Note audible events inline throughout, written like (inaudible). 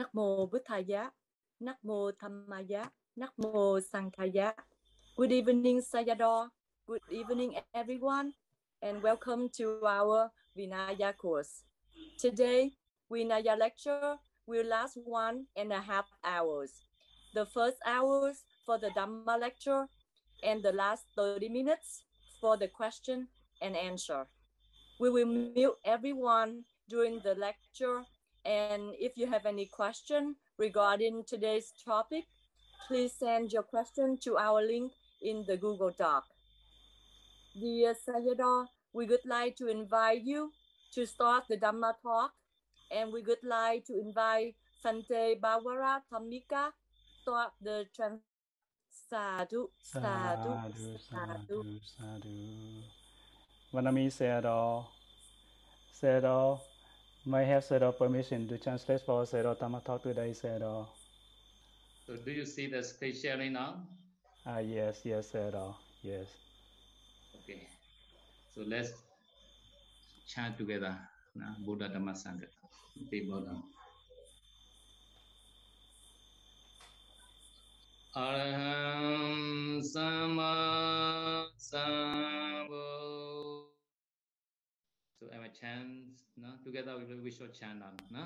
Namo Buddhaya, Namo Dhammaya, Namo Sanghaya. Good evening, Sayadaw. Good evening, everyone, and welcome to our Vinaya course. Today, Vinaya lecture will last one and a half hours. The first hours for the Dhamma lecture and the last 30 minutes for the question and answer. We will mute everyone during the lecture and if you have any question regarding today's topic, please send your question to our link in the Google Doc. Dear Sayadaw, we would like to invite you to start the Dhamma talk and we would like to invite Fante Bawara Tamika to start the trans sadhu sadhu sadhu sadhu. Sadhu Sayadaw Sayadaw may have Sayadaw permission to translate for Sayadaw Dhamma talk today Sayadaw So do you see the screen sharing now? Ah yes yes Sayadaw yes Okay. So let's chant together. Nah, Buddha Dhamma Sangha. Buddha. Araham Sama Sambo. So am I chant? No? Together we will we shall chant now. No?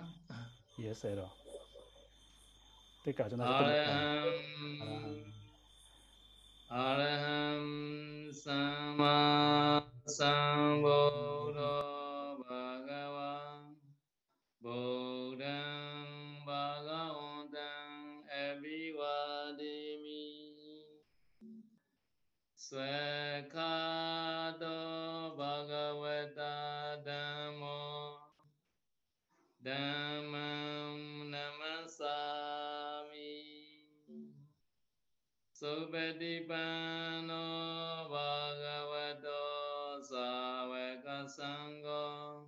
yes Sayadaw tất cả chúng ta sẽ cùng đọc Araham Araham Sama Sambuddho Bhagava Buddham Bhagavantam Abhivadimi Swakato Dhammam Namasami Supatipanno Bhagavato Savaka Sangho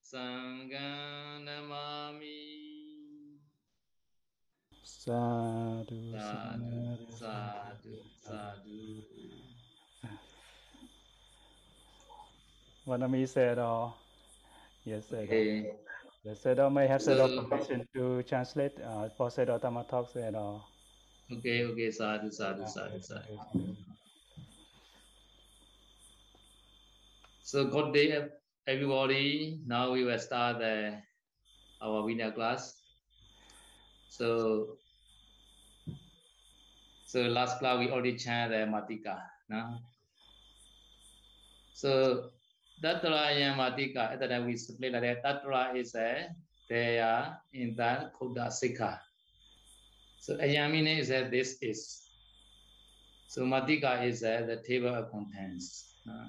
Sangham Namami sadhu Sadhu, sadhu sadhu. Vanami Sayadaw yes Sayadaw Okay. Yes Sayadaw may I have Sayadaw uh, So- permission to translate uh, for Sayadaw Dhamma talk Sayadaw uh, Okay, okay, sadhu, sadhu, sadhu, sadhu. So good day, everybody. Now we will start the, our Vinaya class. So, so last class we already chanted the Matika. No? So Tatra and Matika, at that we split like that. Tatra is a, are in that Khuda Sikha. So Ayamine is that this is. So Matika is uh, the table of contents. Uh,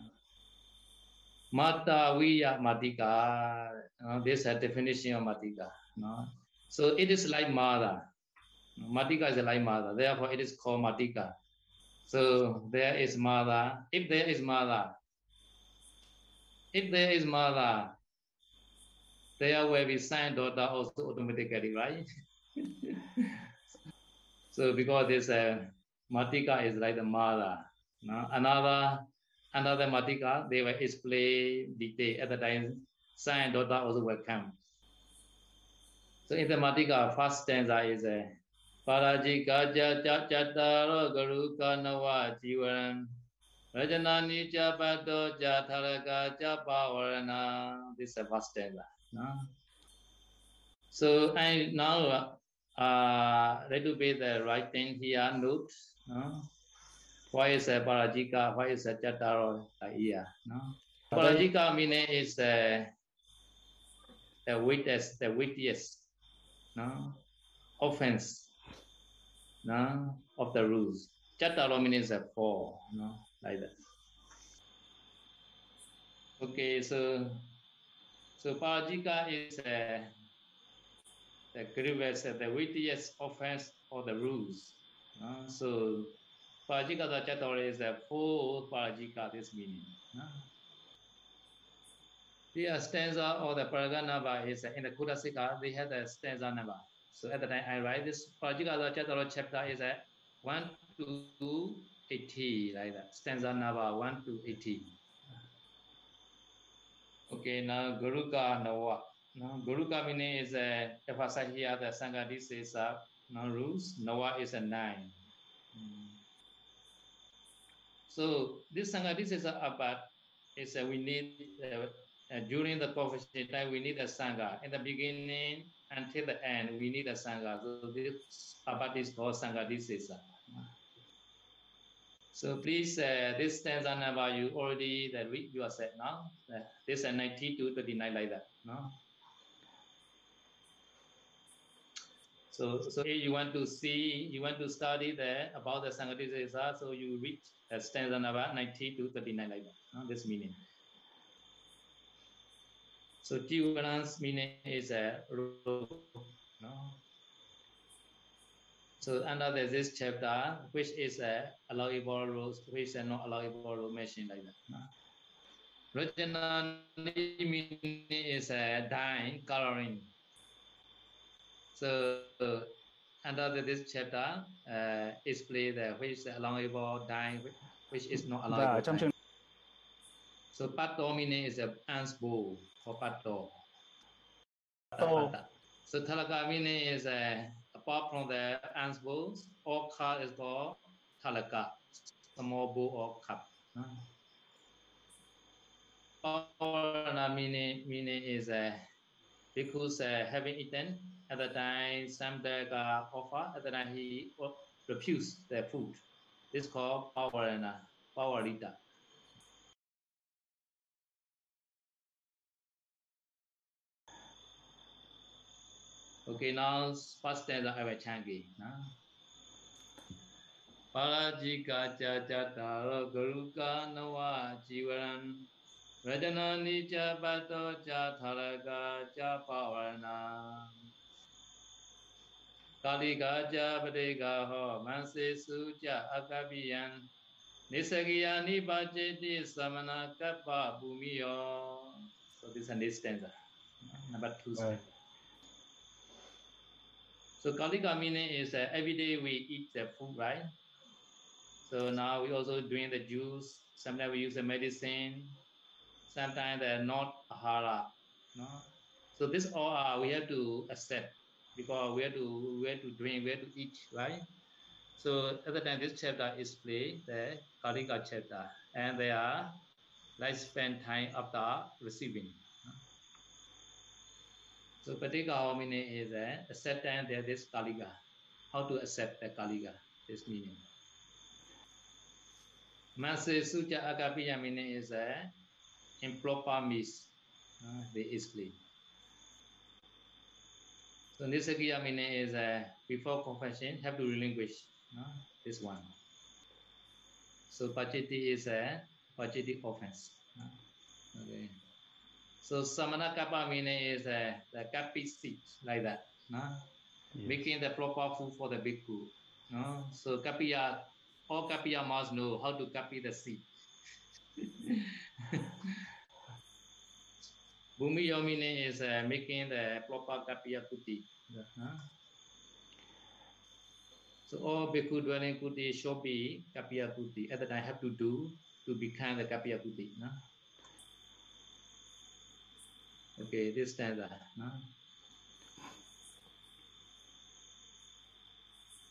Mata Viya Matika. Uh, this is a definition of Matika. No? So it is like Mada. Matika is like Mada. Therefore, it is called Matika. So there is Mada. If there is Mada, if there is mother, there will be sign daughter also automatically, right? (laughs) so because this uh, Matika is like the mother. No? Another another Matika, they will explain detail at the time. Sign daughter also will come. So in the Matika, first stanza is uh, a Parajika Jata Chataro Garuka Nawa This is first? So I now uh, little be the right thing here note. No? Why is a Parajika? Why is a like here? No? Parajika meaning is the the witness, the wittiest, no offense, no of the rules. Jataro means a four, no like that. Okay, so so Parajika is a the grievous, uh, the wittiest offense of the rules. Uh, so Parajika the Jatara is a full Parajika, this meaning. Uh, the stanza or the Paraganava is uh, in the Kudasika, they have the stanza number. So at the time I write this Parajika the chapter is a 1 to 80, like that. Stanza number 1 to 80. Okay, now Guruka Nawa. now Guruka meaning is a emphasize here the Sangha this is a no rules. Noah is a nine. Mm. So this Sangha this is a about is a, we need uh, uh, during the profession time we need a Sangha. In the beginning until the end we need a Sangha. So this about is called Sangha this is a. So please, uh, this stanza number you already that read you are set now. Uh, this is 90 to 29 like that. No. So, so you want to see, you want to study there about the Sangatisa, so you read uh, stanza number 90 to 39 like that. No? This meaning. So Tivan's meaning is a uh, no? So under this chapter, which is a allowable rules, which are not allowable rule mentioned like that. No? Original meaning is a dyeing, coloring. So uh, under this chapter, uh, explain the which is allowable dyeing, which is not allowable. Dạ, trong So pato meaning is a ants bowl for pato. Pato. So talaka meaning is a apart from the all cup is called talaka, small bowl or cup. All meaning meaning is a because uh, having eaten at the time Samdaka offer at the time he refused the food. This is called Pawarana, Pawarita. Okay, now first stanza I will chant again. Parajika cha cha taro garuka nawa jivaran Rajana cha bato cha tharaka cha pavarana Kalika cha padeka ho manse su cha akapiyan Nisakiya nipacheti samana kappa bhumiyo So this is a stanza. Number two stanza. So Kalika meaning is uh, every day we eat the food, right? So now we also drink the juice. Sometimes we use the medicine. Sometimes they're not ahara. No? So this all uh, we have to accept because we have to we have to drink, we have to eat, right? So at the time this chapter is played the Kalika chapter, and they are like spend time after receiving. So Patika meaning is uh, acceptance that this Kaliga. How to accept the Kaliga, this meaning. Mase Suja Agapiya meaning is uh, improper means. Uh, they explain. So Nisakiya meaning is uh, before confession have to relinquish uh, this one. So Pachiti is a uh, Pachiti offense. Uh, okay. So samana kappa meaning is uh, the kapi seat like that, no? Yes. making the proper food for the bhikkhu. No? So kapiya, all kapiya must know how to copy the seed. (laughs) Bhumiyo meaning is uh, making the proper kapiya kuti. no? So all bhikkhu dwelling kuti should be kapiya kuti. At the time have to do to become the kapiya kuti. No? Okay, this stanza. No?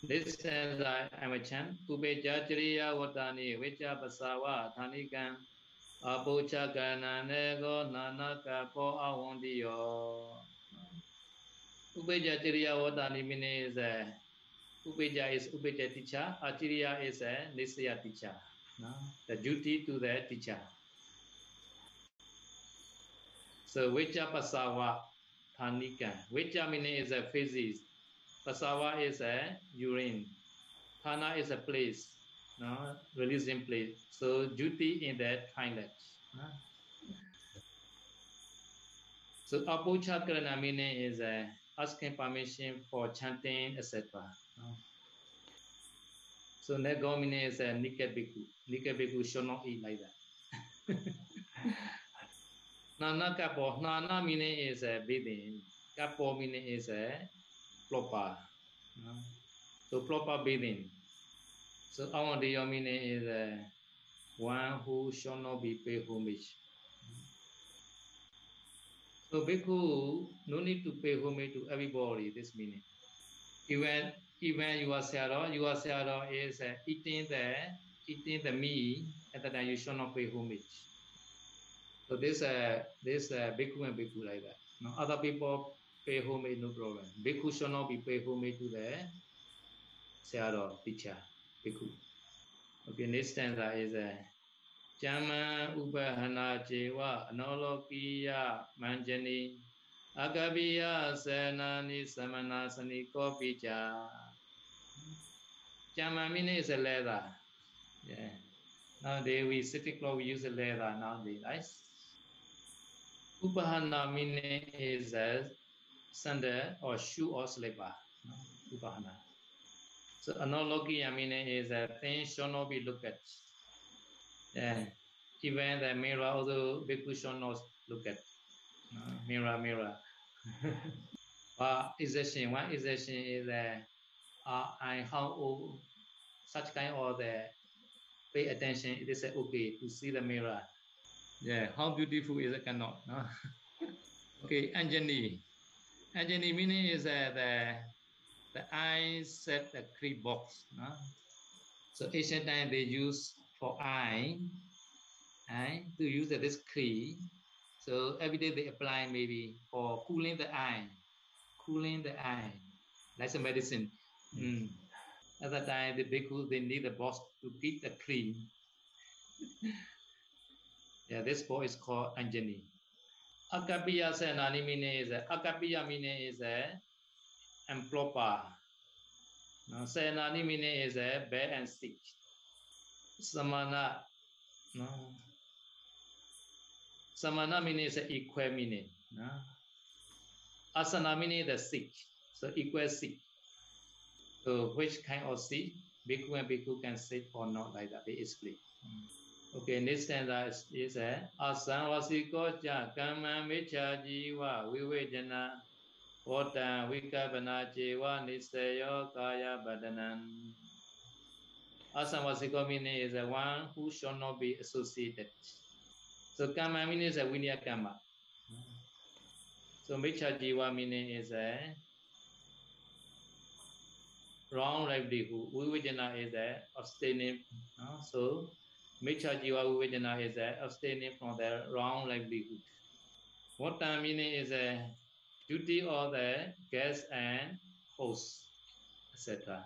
This stanza I'm a chant. Kubeja Jariya Vatani Vicha Pasawa Thanikan Apocha Kana Nego Nanaka Po Awandiyo. Ubeja Jariya Vatani means uh, Ubeja is Ubeja teacher, Achiriya is a Nisaya teacher. No? The duty to the teacher. So Vicha Pasawa Thanikan. Vicha meaning is a physics. Pasawa is a urine. Thana is a place, no, releasing place. So duty in that toilet. No? So Apochakarana meaning is uh, asking permission for chanting, etc. No? So Nego meaning is a Nika Bhikkhu. Nika Bhikkhu should not eat like that. (laughs) Nana kapo. Nana meaning is a bathing. Kapo meaning is a proper. So proper bathing. So awandiyo meaning is a one who shall not be paid homage. So bhikkhu no need to pay homage to everybody. This meaning. Even even your sayadaw, your sayadaw is uh, eating the eating the meat at the time you should not pay homage. So this uh, this uh, bhikkhu and bhikkhu like that. No, other people pay homage no problem. Bhikkhu should not be pay homage to the sayadaw teacher bhikkhu. Okay, next stanza is a uh, Jama Upahana Jewa Anolokiya Manjani Agabiya Senani Samanasani Kopija. Jama meaning is a leather. Yeah. Nowadays we city cloth we use a leather nowadays, right? Upahana meaning is a sandal or shoe or slipper. Upahana. So analogia meaning is a thing should not be looked at. Yeah. Even the mirror also bhikkhu should not look at. Uh, mirror, mirror. (laughs) but exception, one exception is that uh, I how old such kind of the pay attention, it is okay to see the mirror. Yeah, how beautiful is it cannot. No? (laughs) okay, Anjani. Anjani meaning is that the, the eye set the creep box. No? So ancient time they use for eye, eye to use this key. So every day they apply maybe for cooling the eye, cooling the eye, like some medicine. Mm. At that time, the bhikkhu they need a box to keep the clean. (laughs) yeah, this box is called Anjani. Akapiya Senani meaning is a Akapiya meaning is a improper. Now, Senani meaning is a bad and sick. Samana, no. Samana meaning is equal meaning. No? Asana meaning the sick. So equal sick. So which kind of sick? Bhikkhu and bhikkhu can sit or not like that. They explain. Hmm. Okay, next stanza is, is a asanvasiko cha kamma mecha jiva vivejana vota vikapana jiva nisayo kaya badanan. Asamvasiko meaning is the one who shall not be associated. So kamma meaning is a vinya karma. So mecha Jiva meaning is a wrong livelihood. Vivejana is a abstaining. No? so Micha Jiva Vivajana is a abstaining from the wrong livelihood. What time meaning is a duty of the guest and host, etc.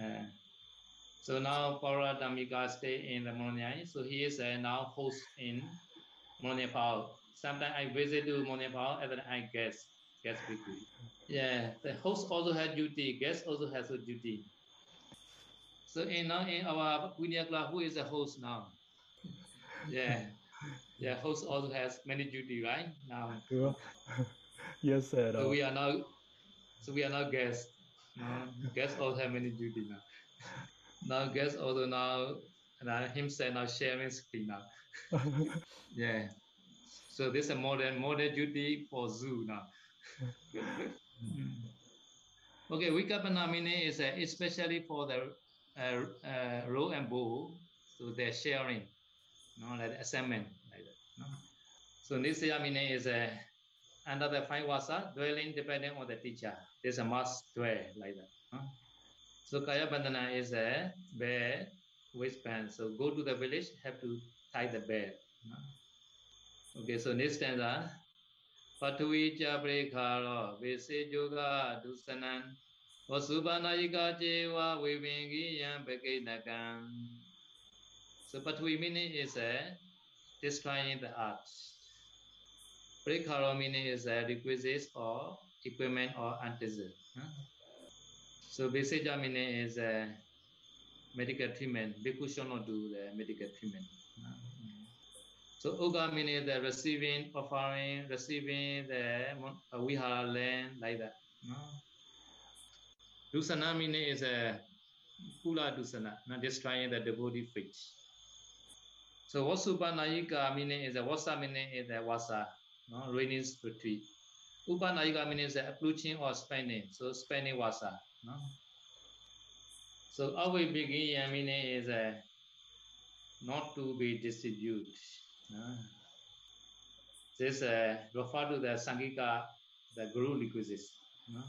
Uh, so now Paradamika stay in the Mononyai. So he is uh, now host in Mononyapal. Sometimes I visit to Mononyapal and then I guest, guest weekly. Yeah, the host also has duty, guest also has a duty. So in now in our club, who is the host now? Yeah. Yeah, host also has many duty, right? Now. (laughs) yes, sir. So we are now so we are now guests. Now, guests also have many duty now now guess also now and himself now sharing screen now. (laughs) yeah. So this is a modern modern duty for zoo now. (laughs) okay, Vikapana meaning is uh, especially for the uh, uh, row and bow, so they're sharing, you know, like assignment like that. No? So Nisaya meaning is uh, under the five vasa, dwelling depending on the teacher. There's a must dwell like that. No? So Kaya Bandhana is a bear waistband. So go to the village, have to tie the bear. Okay, so next stanza. Patui Jabrekaro Vese Yoga Dusanan Bekinakan. So Patui meaning is a destroying the arts. Prekaro meaning is a requisite or equipment or antecedent. So basic meaning is uh, medical treatment. Bhikkhu should not do the medical treatment. So Uga meaning the receiving, offering, receiving the uh, vihara land like that. No? Dusana meaning is a Pula Dusana, not destroying the devotee faith. So Vasubanayika meaning is a Vasa meaning is a Vasa, no? raining retreat. Upanayika meaning is a approaching or spending, so spending Vasa. No? So our begin meaning is uh, not to be distributed. No? this uh, refer to the Sangika, the guru requisites. No?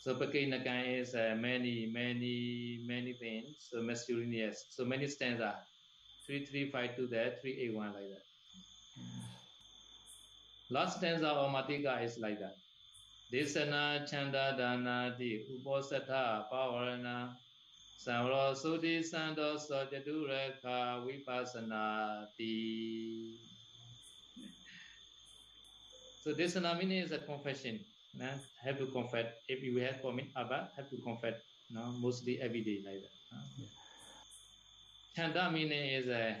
So Pakinaka is uh, many, many, many things. So miscellaneous. So many stanza. 3352 there, 381 like that. Last stanza of Matika is like that. Desana chanda dana di uposatha pavarana samro sudi sando sojatureka vipassana ti. So desana meaning is a confession. Have to confess. If you have commit abba, have to confess. No, mostly every day like that. No? Yeah. Chanda meaning is a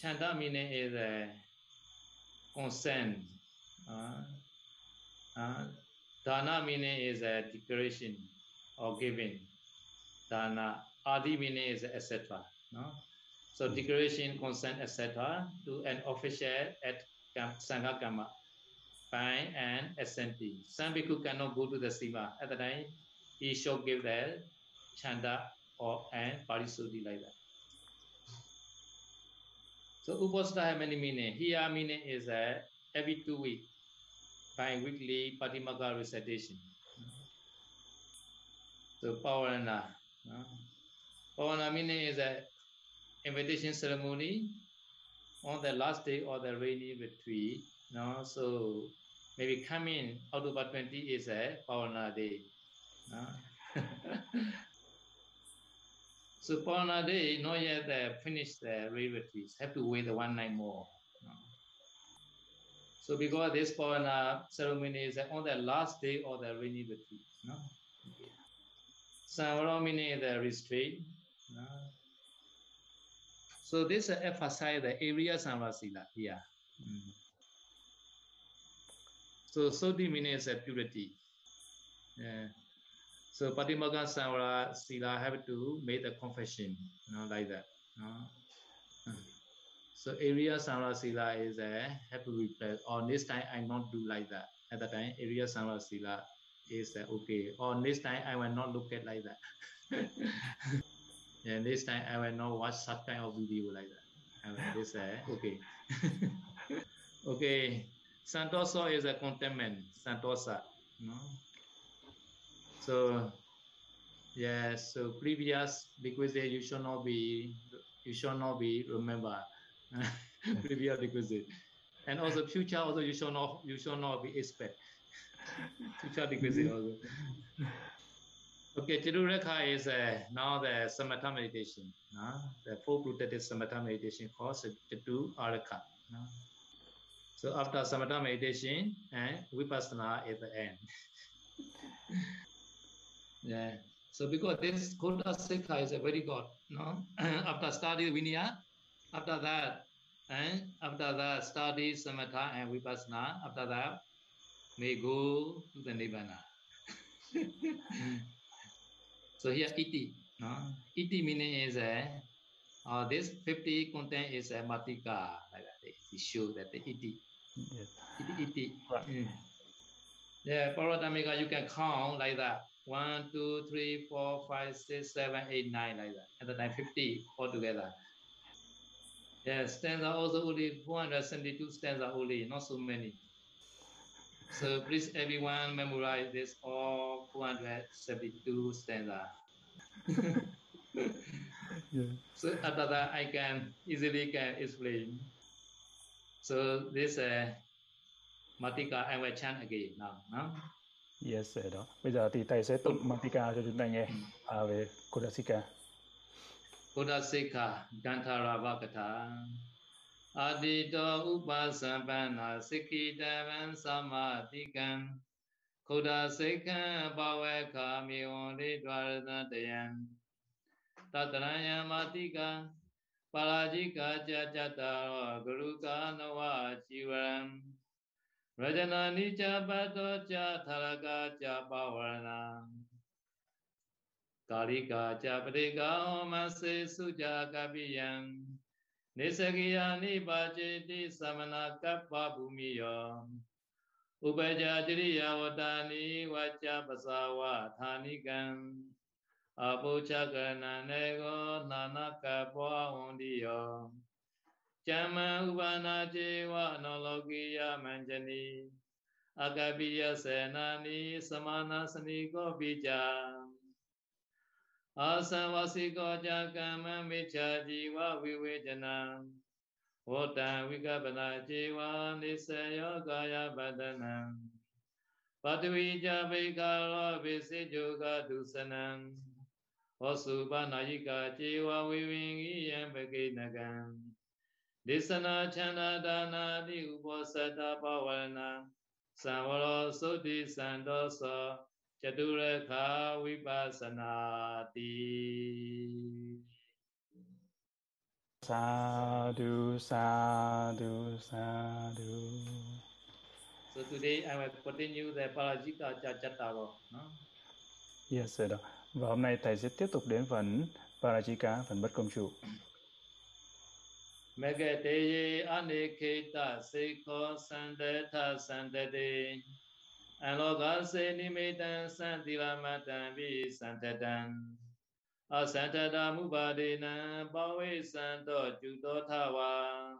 chanda meaning is a consent. Uh, uh, dana meaning is a declaration or giving. Dana adi meaning is etc. No? So declaration, consent, etc. to an official at Sangha Kama by and SNT. Some people cannot go to the Siva. At the time, he should give the chanda or and parisuddhi like that. So Uposatha have many meaning. Here meaning is uh, every two weeks, bi-weekly Patimokkha recitation. So Pavarana. Uh, Pavarana meaning is a invitation ceremony on the last day of the rainy retreat. No, so maybe coming October 20 is a Pavana (laughs) day. No? so Pavana day, not yet uh, finished the retreats, have to wait one night more. No? So because this Pavana ceremony is on the last day of the retreat. No? Meaning the restraint. No? So this emphasize the area Samvara Sila here. Mm. So Soti means a purity. Yeah. So Patimokkha Samvara Sila have to make the confession, you know, like that. You know? So area Samvara Sila is a have to replace. Or next time I not do like that. At that time, area Samvara Sila is okay. Or next time I will not look at like that. (laughs) yeah, next time I will not watch such kind of video like that. And this uh, okay. (laughs) okay. Santosa is a contentment, Santosa. No? So, yes, so previous requisite you should not be, you should not be remember (laughs) previous requisite. And also future also you should not, you should not be expect. (laughs) future requisite also. Okay, Tirurekha is uh, now the samatha meditation, uh, the full protected samatha meditation called Titu Araka. Uh. So after samatha meditation and vipassana at the end. (laughs) yeah. So because this Kota Sikha is a very good, no? (clears throat) after study Vinaya, after that, and after that study samatha and vipassana, after that may go to the nibbana. (laughs) so here iti, no? Iti meaning is a uh, this 50 content is a matika, like that. It shows that the iti. Yes. Iti. Right. Mm. Yeah, Paratamika, you can count like that. One, two, three, four, five, six, seven, eight, nine, like that. And then 50 altogether. Yeah, stanza also only 472 stanza only, not so many. So please everyone memorize this all 472 stanza. (laughs) (laughs) Yeah. So after that I can easily can explain. So this uh, Matika I will chant again now. No? Yes, đó. Bây giờ thì thầy sẽ tụng Matika cho chúng ta nghe à, về Kodasika. Kodasika Gantharava Katha Adito Upasampanna Sikitavan Samadhikan Kodasika Bhaveka Miwandi Dvaradatayan Tataraya Matika Parajika Jajataro Guruka Nava Jivaram Rajanani cha Bhato cha Tharaka cha Pavarana Karika cha Padika Omase Suja Kapiyan Nisakiya Nipachiti Samana Kappa Bhumiyo Upaja Jiriya Vatani Vacha Pasawa Thanikan Apucha Karna Nego Nana Kappa Undiyo จามาอุปนาเจวะนโลกิยามัญจนีอากาปิยเสนานิสมานาสนิโกปิจาอาสว အပုချကနန္တေကိုနာနာကပွားဝန္တိယောဇမ္မာဥပါဏာခြေဝအနောလောကိယမဉ္ဇနီအကပိယစေနာနိသမာနာစနိကောပိကြအာသဝစီကောကြကမ္မမိစ္ဆာជីវဝိဝေဇနံဝတ္တံဝိကပနာជីវာနိစ္စယောကာယပတနံပတဝိကြဘိကာရောဘိစိจุကဒုစနံ ဟောစုပနာယိကာခြေဝဝိဝင်ဤယံပကိဏကံဒေသနာချန္တာဒါနာတိဥပောသတ္တပဝရဏံသံဝရောသုတိစံတောသောจตุรคาวิปัสสนาติสาธุสาธุสาธุ So today I will continue the Parajika Chattava. No? Yes, sir. Và hôm nay thầy sẽ tiếp tục đến phần Parajika, phần bất công trụ. Megadeyi anikita sikho sandeta sandeti Anlogase nimitan santilamatan vi santatan Asantata mubadena bawe santo juto thawa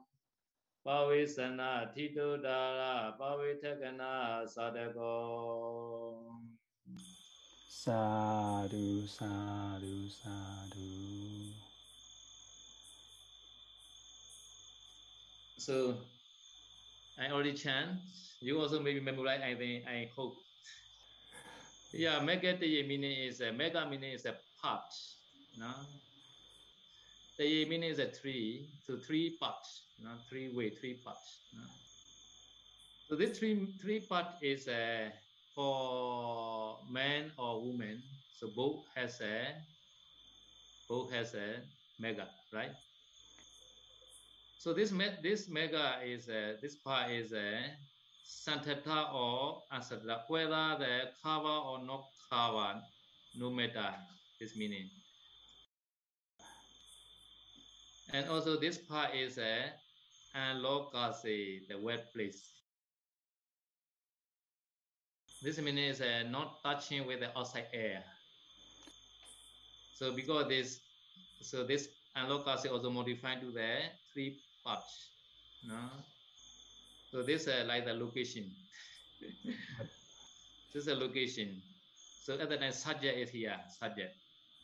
Bawe sana thito dala bawe thakana sadako Sadhu, sadhu, sadhu. So I already chant. You also maybe memorize. I think. I hope. Yeah, mega meaning is a mega meaning is a part. No? The meaning is a three, so three parts, no? three way, three parts. No? So this three three part is a for man or woman. So both has a both has a mega, right? So this me- this mega is a, this part is a santata or asatata, whether the cover or not cover, no matter this meaning. And also this part is a alokase, the wet place. This meaning is uh, not touching with the outside air. So because this, so this alokase also modified to the three parts. No? So this uh, like the location. (laughs) this is a location. So other than subject is here, subject.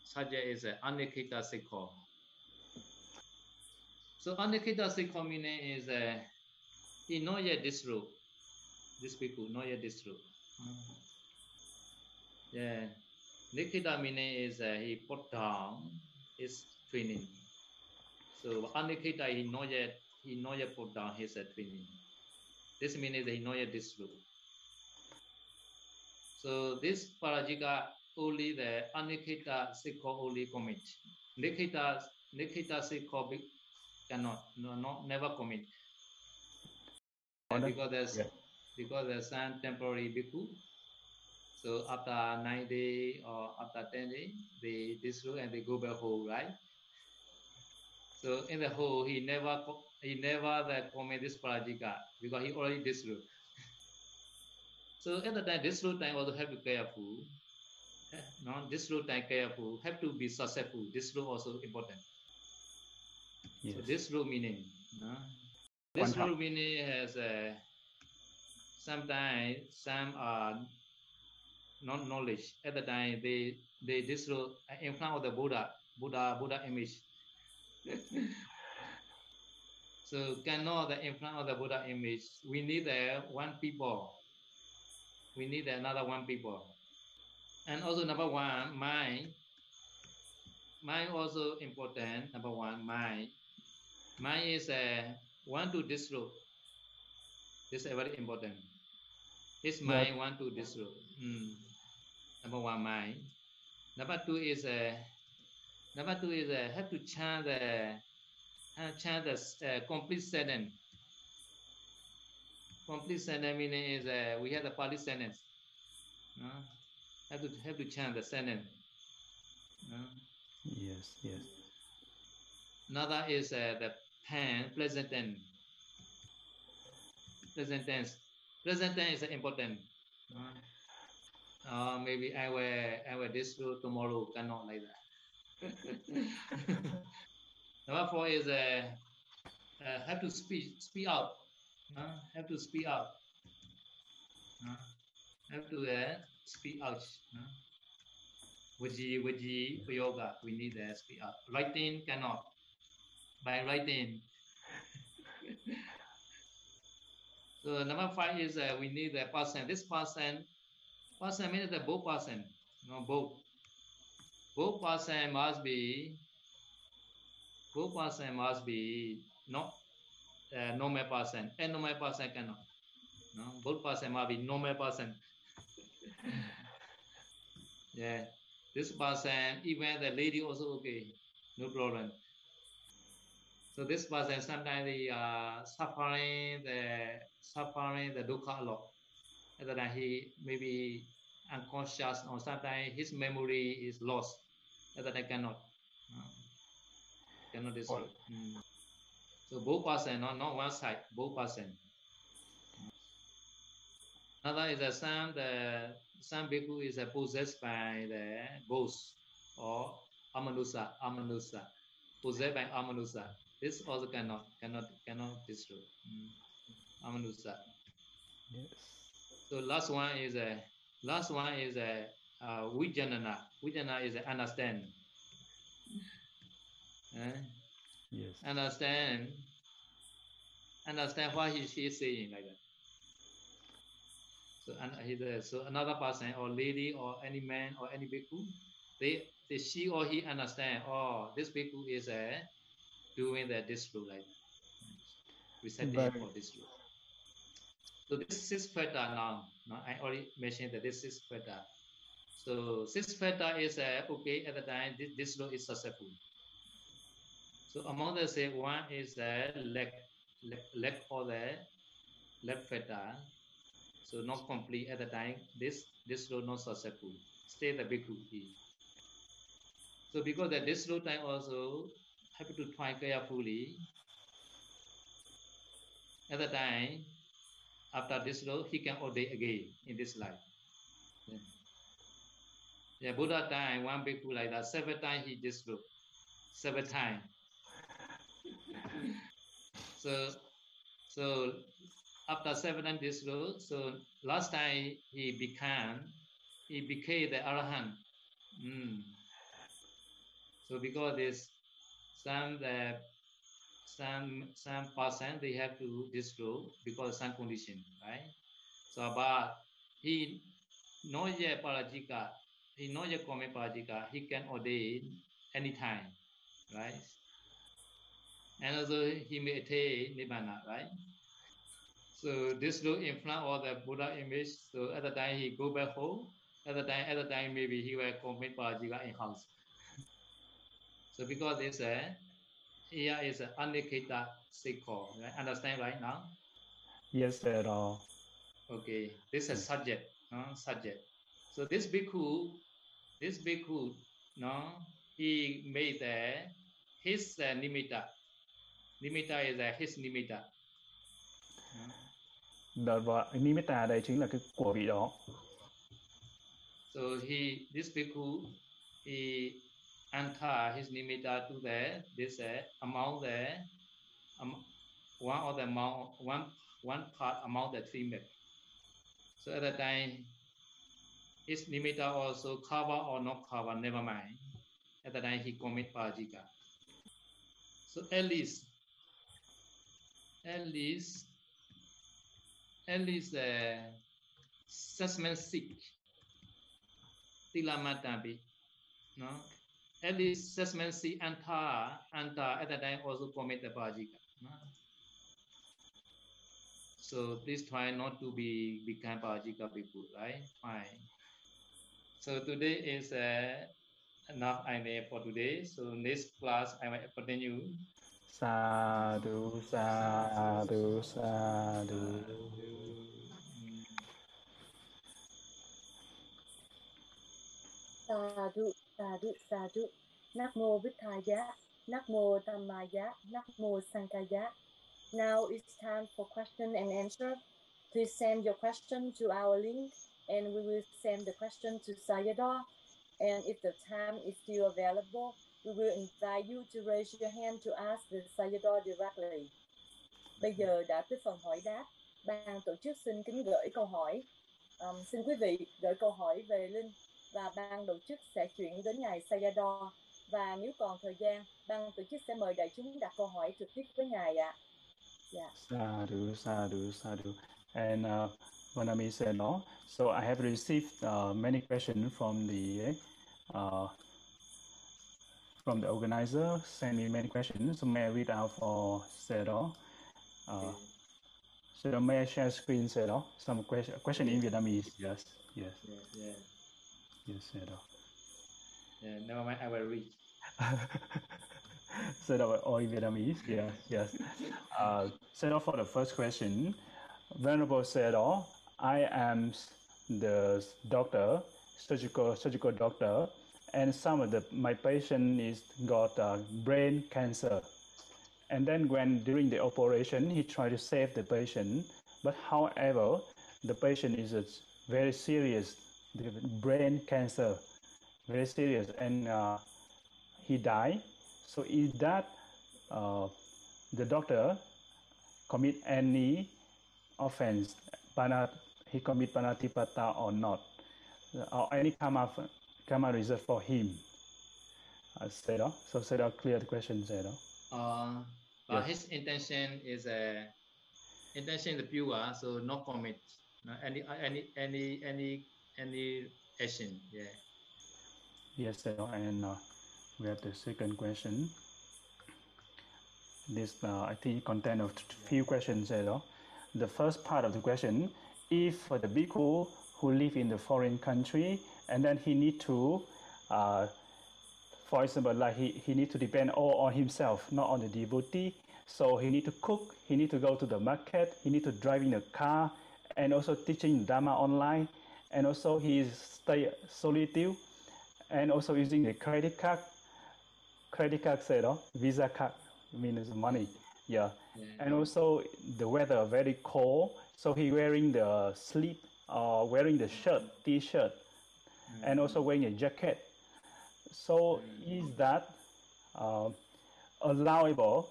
Subject is uh, anikita sikho. So anikita sikho meaning is uh, he not yet this road. These people not yet this. Yeah. Nikita meaning is uh, he put down his training. So anikita he not yet he not yet put down his uh, training. This means he not yet this road. So this parajika only the anikita sikho only commit. Nikita nikita sikho cannot no, no never commit. Because there's yeah. Because there's some temporary bhikkhu. So after nine day or after ten day, they disrobe and they go back home, right? So in the whole, he never he never the commit this parajika because he already disrobe. (laughs) So at the time, this road time also have to be careful. (laughs) No, this road time careful have to be successful. This road also important. Yes. So this rule meaning, no? this rule meaning has a sometimes some are not knowledge at the time they they this rule in front of the Buddha Buddha Buddha image. (laughs) so cannot the in front of the Buddha image. We need uh, one people. We need another one people. And also number one, mind. Mind also important. Number one, mind. Mind is uh, want to disrobe. This is very important. His mind want to disrobe. Mm. Number one, mind. Number two is uh, number two is uh, have to chant the uh, chant the uh, complete sentence. Complete sentence meaning is uh, we have the Pali sentence. No? Have to have to chant the sentence. No? Yes, yes. Another is uh, the pen, present tense. Present tense. Present tense is important. Uh, maybe I will I will this do tomorrow. Cannot like that. (laughs) Number four is uh, uh, have to speak speak out. Uh, have to speak out. Uh, have to uh, speak out. Uh. Vaji, yoga, we need to speak out. Writing cannot. By writing. (laughs) so number five is uh, we need a person. This person, person means the both person. No, both. Both person must be both person must be not uh, normal person. A normal person cannot. No, both person must be normal person. (laughs) yeah, this person, even the lady also okay, no problem. So this person sometimes they are suffering the suffering the dukkha a lot. And then he maybe unconscious or sometimes his memory is lost. And then I cannot uh, cannot destroy. Mm. So both person, not, not one side, both person. Another is that some the some bhikkhu is possessed by the ghost or amanusa, amanusa, possessed by amanusa. This also cannot cannot cannot destroy. Mm. Amanusa. Yes. So last one is a last one is a uh, vijanana. Vijanana is a understand. (laughs) Eh? Yes. Understand. Understand what he she is saying like that. So and he so another person or lady or any man or any bhikkhu, they, they she or he understand. Oh, this bhikkhu is a doing the this rule like reciting Right. for this rule. So this is feta now. No, I already mentioned that this is feta. So six feta is uh, okay at the time. This, this law is successful. So among the say one is the leg, leg, leg for the left feta. So not complete at the time. This this law not successful. Stay the bhikkhu. he. So because that this low time also have to try carefully. At the time, after this low, he can ordain again in this life. Yeah. Yeah, Buddha time, one bhikkhu like that, seven times he this low. Seven times. (laughs) so so after seven and this low, so last time he became he became the Arahant. Mm. So because this some the some some person they have to disclose because some condition, right? So but he not yet parajika, he not yet commit parajika, he can ordain anytime, right? And also he may attain nibbana, right? So this look in front of the Buddha image. So at the time he go back home. At the time, at the time maybe he will commit parajika in house. So because this uh, here is an aniketa sikho, right? Understand right now? Yes, at all. Okay, this is subject, no? subject. So this bhikkhu, this bhikkhu, no, he made the his uh, nimitta. Nimitta is uh, his nimitta. Đợt và nimitta đây chính là cái của vị đó. So he, this bhikkhu, he enter his nimitta to the this uh, among the um, one of the amount one one part among the three milk. So at that time, his nimitta also cover or not cover, never mind. At that time, he commit parajika. So at least, at least, at least uh, assessment sick. Tilamatabi, no? At least assessment C anta anta at that time also commit the parajika. No? So please try not to be become parajika people, right? Fine. So today is uh, enough I made for today. So next class I will continue. Sa du sa du sa du. Mm. สาธุ sa đu sa đu nắc mô bích thà mô tamaya, ma mô sang Now it's time for question and answer. Please send your question to our link and we will send the question to Sayadaw. And if the time is still available, we will invite you to raise your hand to ask the Sayadaw directly. Bây giờ đã tới phần hỏi đáp. Ban tổ chức xin kính gửi câu hỏi. Um, xin quý vị gửi câu hỏi về Linh và ban tổ chức sẽ chuyển đến ngài Sayadaw và nếu còn thời gian, ban tổ chức sẽ mời đại chúng đặt câu hỏi trực tiếp với ngài ạ. Yeah. Sadhu, sadhu, sadhu. And uh, Vanami said, no. So I have received uh, many questions from the uh, from the organizer. Send me many questions. So may I read out for Sedo? Uh, so may I share screen, Sedo? Some question question in Vietnamese. Yes, yes, Yeah, yeah. Yes, Sedo. Yeah, never mind, I will read. set up all in Vietnamese. Yeah, yes. Uh, off for the first question. Venerable said, "Oh, I am the doctor, surgical surgical doctor, and some of the my patient is got uh, brain cancer. And then when during the operation, he tried to save the patient, but however, the patient is a very serious, the brain cancer, very serious, and uh, he died. So is that uh, the doctor commit any offense, pana, he commit panatipata or not, or any karma, karma result for him? Uh, Seda, so Seda, clear the question, Seda. Uh, Yes. his intention is a intention is pure, so not commit no, any any any any any action. Yeah. Yes, Seda, and uh, we have the second question. This, uh, I think, content of few questions, Seda. The first part of the question, if the bhikkhu who live in the foreign country and then he need to, uh, for example, like he, he need to depend all on himself, not on the devotee. So he need to cook, he need to go to the market, he need to drive in a car, and also teaching Dharma online, and also he is stay solitude, and also using the credit card. Credit card, say, no? Visa card means money. Yeah yeah. and also the weather very cold so he wearing the sleep or wearing the shirt t-shirt and also wearing a jacket so is that uh, allowable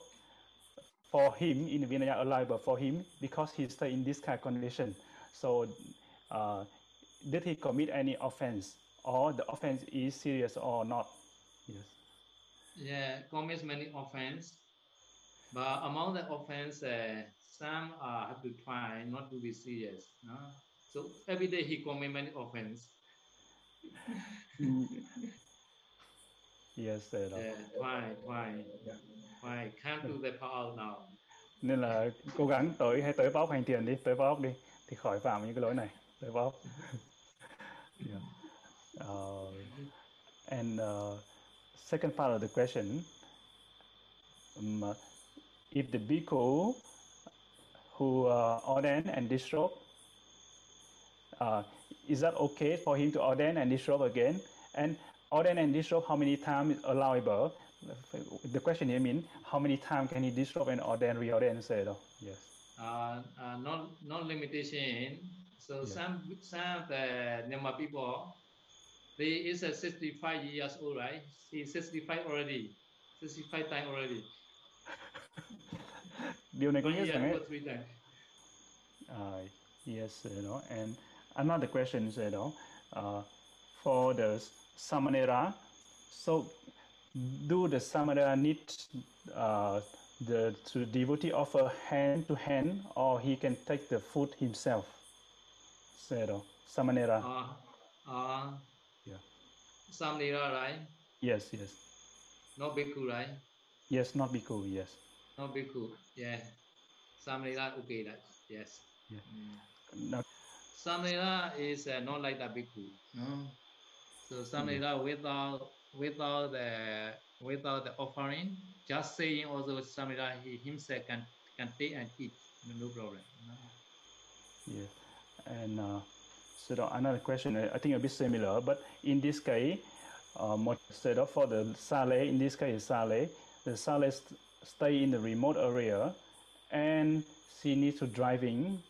for him in Vinaya allowable for him because he stay in this kind of condition so uh, did he commit any offense or the offense is serious or not yes Yeah, commits many offense, but among the offense, uh, some uh, have to try not to be serious. No? So every day he commit many offense. (laughs) yes sir. Yeah, try, try, try. Come to the power now. nên là cố gắng tới hay tới báo hành tiền đi tới báo đi thì khỏi phạm những cái lỗi này tới báo yeah. uh, and uh, second part of the question um, uh, if the bhikkhu who uh, ordain and disrobe uh, is that okay for him to ordain and disrobe again and ordain and disrobe how many times is allowable the question here means how many times can he disrobe and ordain reordain say yes Uh, uh, not not limitation. So Yeah. some some of the Myanmar people, they is a 65 years old, right? He's 65 already, 65 time already. điều này có nghĩa rằng ấy. Uh, yes, you know, and another question is, you know, uh, for the samanera, so do the samanera need uh, the to devotee offer hand to hand, or he can take the food himself? Know, samanera. Uh, uh, Yeah. Some right? yes, yes, Not bhikkhu, right? yes, not bhikkhu. Yes, Not bhikkhu. Yeah. Some okay, that yes. Yeah. Mm. Now, Samnera is uh, not like the bhikkhu. No. So Samnera without without the without the offering, just saying also Samnera he himself can can take and eat. No problem. No. Yeah, and uh, so the- another question, I think a bit similar, but in this case, what set up for the Sayalay, in this case, Sayalay, the Sayalay st- stay in the remote area, and she needs to driving,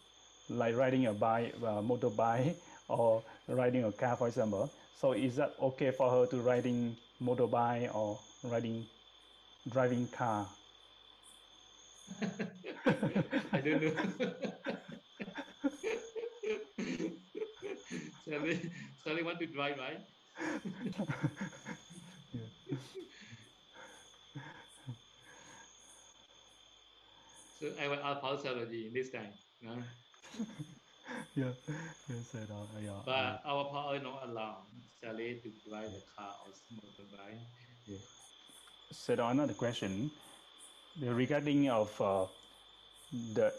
like riding a bike, uh, motorbike, (laughs) or riding a car, for example. So is that okay for her to riding motorbike or riding driving car? (laughs) I don't know. (laughs) Sally, Sally want to drive, right? so I will ask Pausology this time. No? yeah, yes, said uh, yeah. But our power not allow Sally to drive the car or motorbike. Yeah. Said another question the regarding of uh, the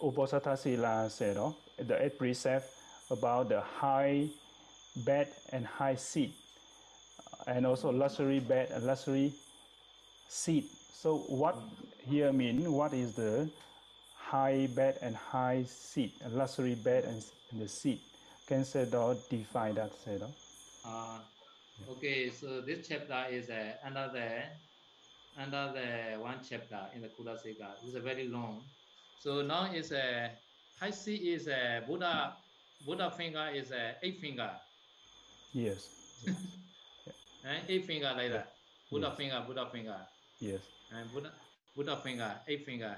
Uposatha Sila said, uh, the eight precept about the high bed and high seat, and also luxury bed and luxury seat. So what here mean? What is the high bed and high seat, a luxury bed and, and the seat? Can Sedo define that, Sedo? Uh, okay, so this chapter is uh, another another one chapter in the Kulasika. It's a very long. So now is a high seat is a Buddha Buddha finger is a eight finger. Yes. (laughs) and eight finger like that. Buddha Yes. finger, Buddha finger. Yes. And Buddha Buddha finger, eight finger.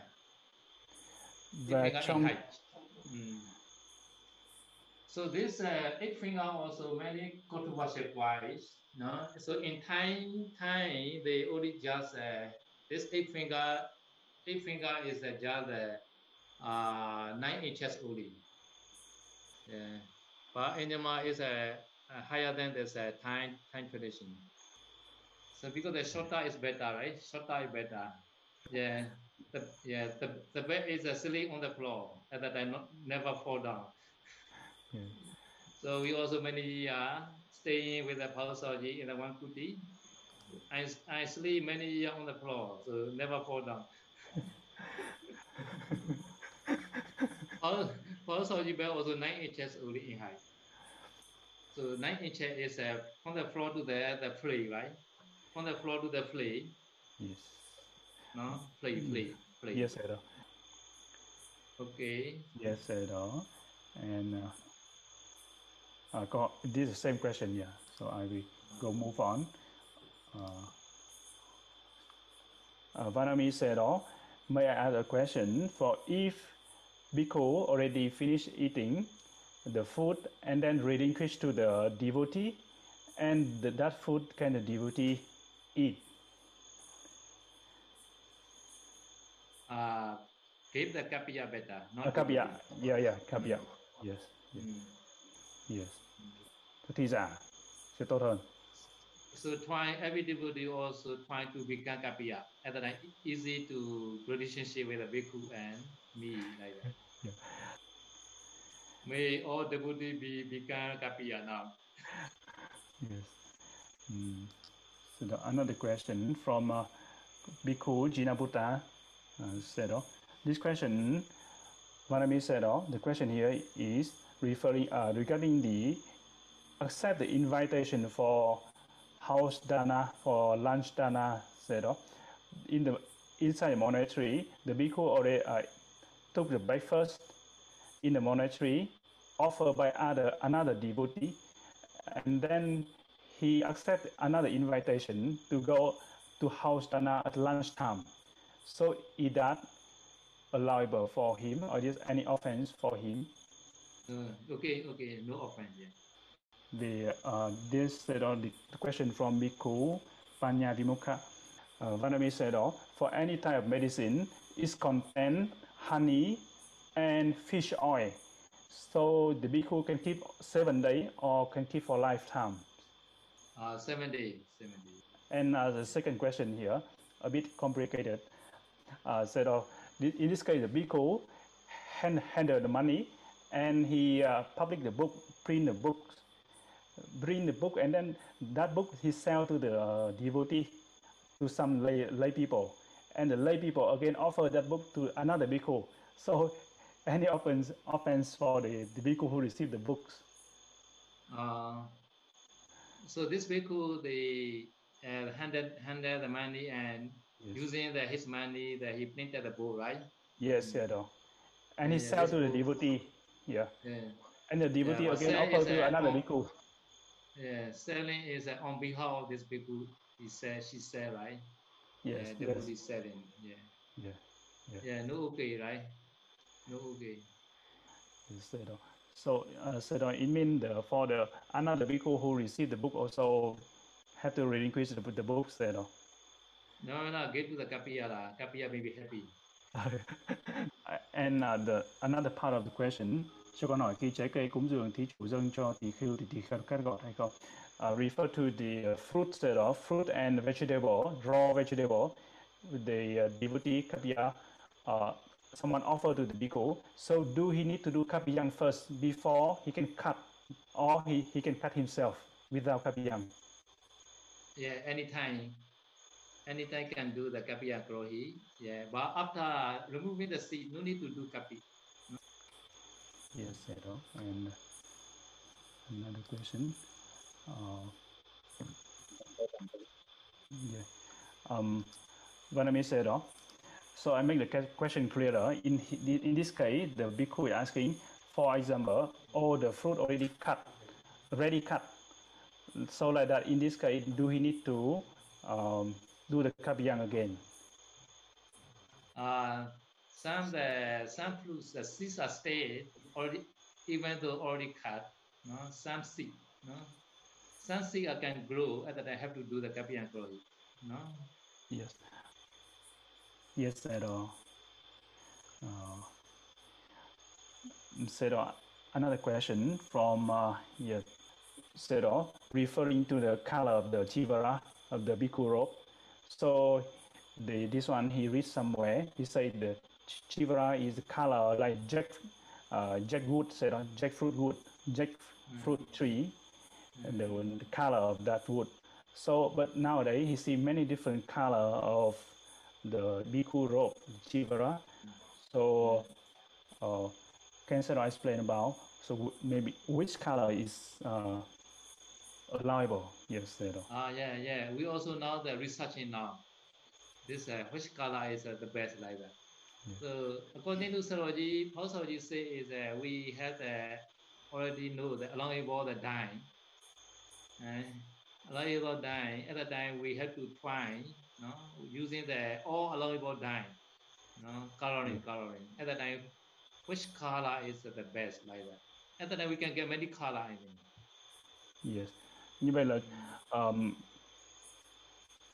Eight Và finger. Mm. So this uh, eight finger also many go to worship wise. No, so in Thai, Thai they only just uh, this eight finger, eight finger is uh, just uh, uh, nine inches only. Yeah, but in Myanmar is uh, uh, higher than this uh, Thai Thai tradition. So because the shorter is better, right? Shorter is better. Yeah, the yeah the the bed is uh, sitting on the floor at that I not, never fall down. yeah. So we also many years staying with the Pa-Auk Sayadaw in the one kuti. I, I sleep many years on the floor, so never fall down. (laughs) Paul- Pa-Auk Sayadaw bed also nine inches only in height. So nine inches is uh, from the floor to the the flea, right? From the floor to the flea, yes. no flea, flea, flea. Yes, Sedo. Okay. Yes, Sedo. And uh, uh, go, this is the same question, yeah. So I will go move on. Uh, uh, Vanami said, oh, may I ask a question? For if Bhikkhu already finished eating the food and then relinquish to the devotee, and th- that food can the devotee eat? Uh, keep the kapia better. Not Uh, kapia, yeah, yeah, kapia, yes, yes, Mm. yes. Thức thi giả sẽ tốt hơn. So try every devotee also try to become kapia. At that time, easy to relationship with the bhikkhu and me like that. Yeah. May all devotee be become now. Yes. Mm. So the, another question from uh, Bhikkhu Jinaputta uh, said, oh, this question, Vanami said, oh, the question here is referring uh, regarding the accept the invitation for house dana for lunch dana said, oh, in the inside the monastery, the bhikkhu already uh, took the breakfast in the monastery offered by other another devotee and then he accepted another invitation to go to house dana at lunchtime. So is that allowable for him or is any offense for him? Uh, okay, okay, no offense. Yeah. The uh, this said on the question from Bhikkhu Panya Vimukha. Uh, Vanami said, oh, for any type of medicine, is contain honey and fish oil. So the bhikkhu can keep seven days or can keep for lifetime. Uh, seven days, seven days. And uh, the second question here, a bit complicated. Uh, said, uh, in this case, the bhikkhu hand, handled the money and he uh, published the book, print the book, print the book, and then that book he sell to the uh, devotee, to some lay, lay people. And the lay people again offer that book to another bhikkhu. So any offense, offense for the, the bhikkhu who received the books. Uh, so this bhikkhu, they uh, handed handed the money and Yes. using the, his money that he printed the book, right? Yes, yeah, though. And he Yeah, sell to the devotee. Yeah. Yeah. And the devotee but again sell offer to another on- bhikkhu. Yeah, selling is uh, on behalf of this bhikkhu. He said, she said, right? Yes, yeah, yes, devotee selling. Yeah. yeah. Yeah. Yeah, no okay, right? No okay. Yes, Sayadaw. So, uh, Sayadaw, it means the, for the another bhikkhu who received the book also have to relinquish the, the book, Sayadaw. No, no, get to the Kapiya lah. Kapiya may be happy. (laughs) and uh, the another part of the question cho con hỏi khi trái cây cúng dường thí chủ dâng cho tỳ khưu thì tỳ khưu cắt gọt hay không? Uh, refer to the uh, fruit set of fruit and vegetable, raw vegetable, the uh, devotee kapya, uh, someone offer to the bhikkhu. So do he need to do kapiyang first before he can cut, or he, he can cut himself without kapiyang? Yeah, anytime. Anytime can do the kapiyang Krohi. Yeah, but after removing the seed, no need to do kapiyang. Yes, Sayadaw. And another question. Uh, yeah. Um, Vanami Sayadaw. So I make the question clearer. In in this case, the bhikkhu is asking, for example, all the fruit already cut, ready cut. So like that, in this case, do he need to um, do the kapiyang again? Uh, some the some fruits, the seeds are stay already, even though already cut. No, some seed, no, some seed uh, can grow. At that I have to do the Kapiya Krohi. No, Yes. Yes, at all. Uh, Sedo, another question from uh, yes, Sedo, referring to the color of the chivara of the bhikkhu robe. So the this one he read somewhere. He said the chivara is color like jack, uh, jackwood, jackfruit wood, jackfruit tree, and the, the color of that wood. So, but nowadays he see many different color of the bhikkhu robe, chivara. So, uh, can Sarah explain about? So maybe which color is uh, allowable? Yes, Sarah. Ah, yeah, yeah. We also now the researching now. This uh, which color is uh, the best like that. So according to Saroji, how Saroji say is that we have uh, already know that the allowable the dye. And allowable dye at the time we have to try, no, using the all along allowable dye, no, coloring, coloring. At the time, which color is the best like that. At the time we can get many color I think. Yes. Như vậy là um,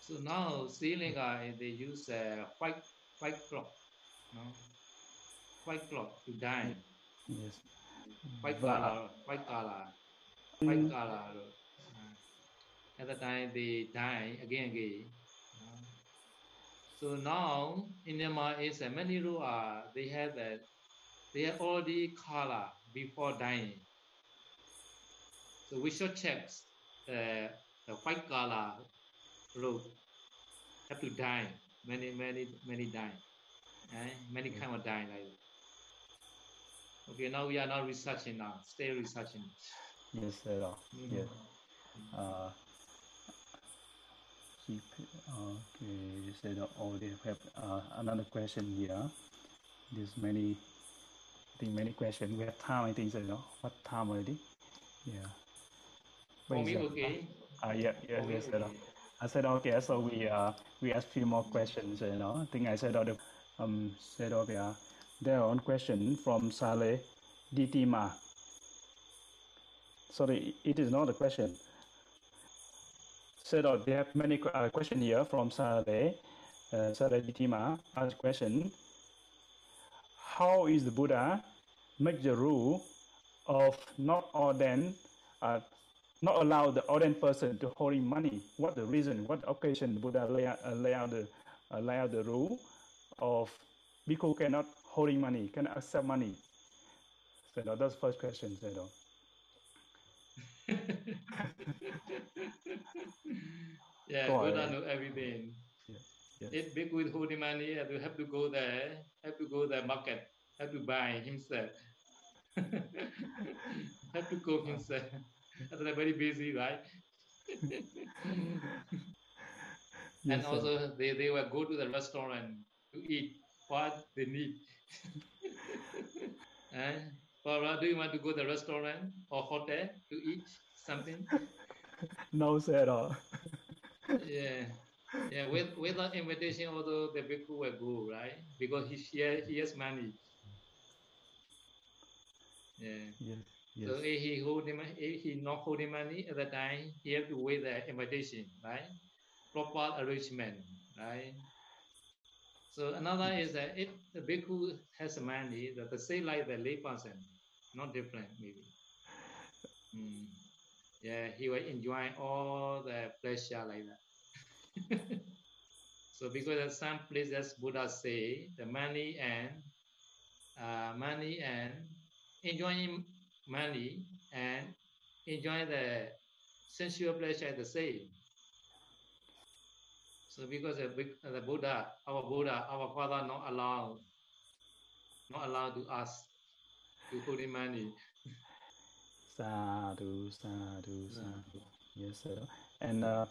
So now Sri Lanka they use uh, white white cloth, no, white cloth to dye, yes. white Và- color, white color, white color. Uh, at the time they dye again again. no. So now in Myanmar is uh, many rule are they have that they have already color before dyeing. So we should check the the white color rope have to dye many many many dye eh? many kind of dying like that. okay now we are now researching now still researching Yes, Sarah. Mhm. Yes. Uh, keep, okay, you said already have uh, another question here. There's many, I think many questions. We have time, I think, so, no? What time already? Yeah. for me okay Uh, yeah, For yes, okay. I said okay, so we uh we ask few more questions, you know. I think I said all the um. Uh, there one question from Saleh Ditima. Sorry, it is not a question. Oh, they have many uh, question here from Saleh. Uh, Saleh Ditima asked question. How is the Buddha make the rule of not ordain uh, not allow the ordained person to holding money. What the reason? What occasion Buddha lay uh, lay out the uh, lay out the rule of bhikkhu cannot holding money, cannot accept money. So no, that's first question. So no. (laughs) yeah Go Buddha ahead. know everything Yes, yes. if big with holding money have to have to go there have to go the market have to buy himself (laughs) have to cook himself (laughs) That's very busy right and Yes, sir. also they, they will go to the restaurant to eat what they need. (laughs) Eh? and Barbara, do you want to go to the restaurant or hotel to eat something? (laughs) no, sir, at all. (laughs) yeah. yeah, with with the invitation, although the people will go, right? Because he share, he has money. Yeah. Yes. Yes. So if he hold holding if he not holding money at the time, he have to wait the invitation, right? Proper arrangement, right? So another is that if the bhikkhu has a money, that the same like the lay not different maybe. Mm. Yeah, he will enjoy all the pleasure like that. (laughs) so because at some places Buddha say the money and uh, money and enjoying money and enjoy the sensual pleasure the same. So because the, the Buddha, our Buddha, our father not allowed, not allowed to us to put in money. Sadhu, sadhu, sadhu. Yes, sir. And uh,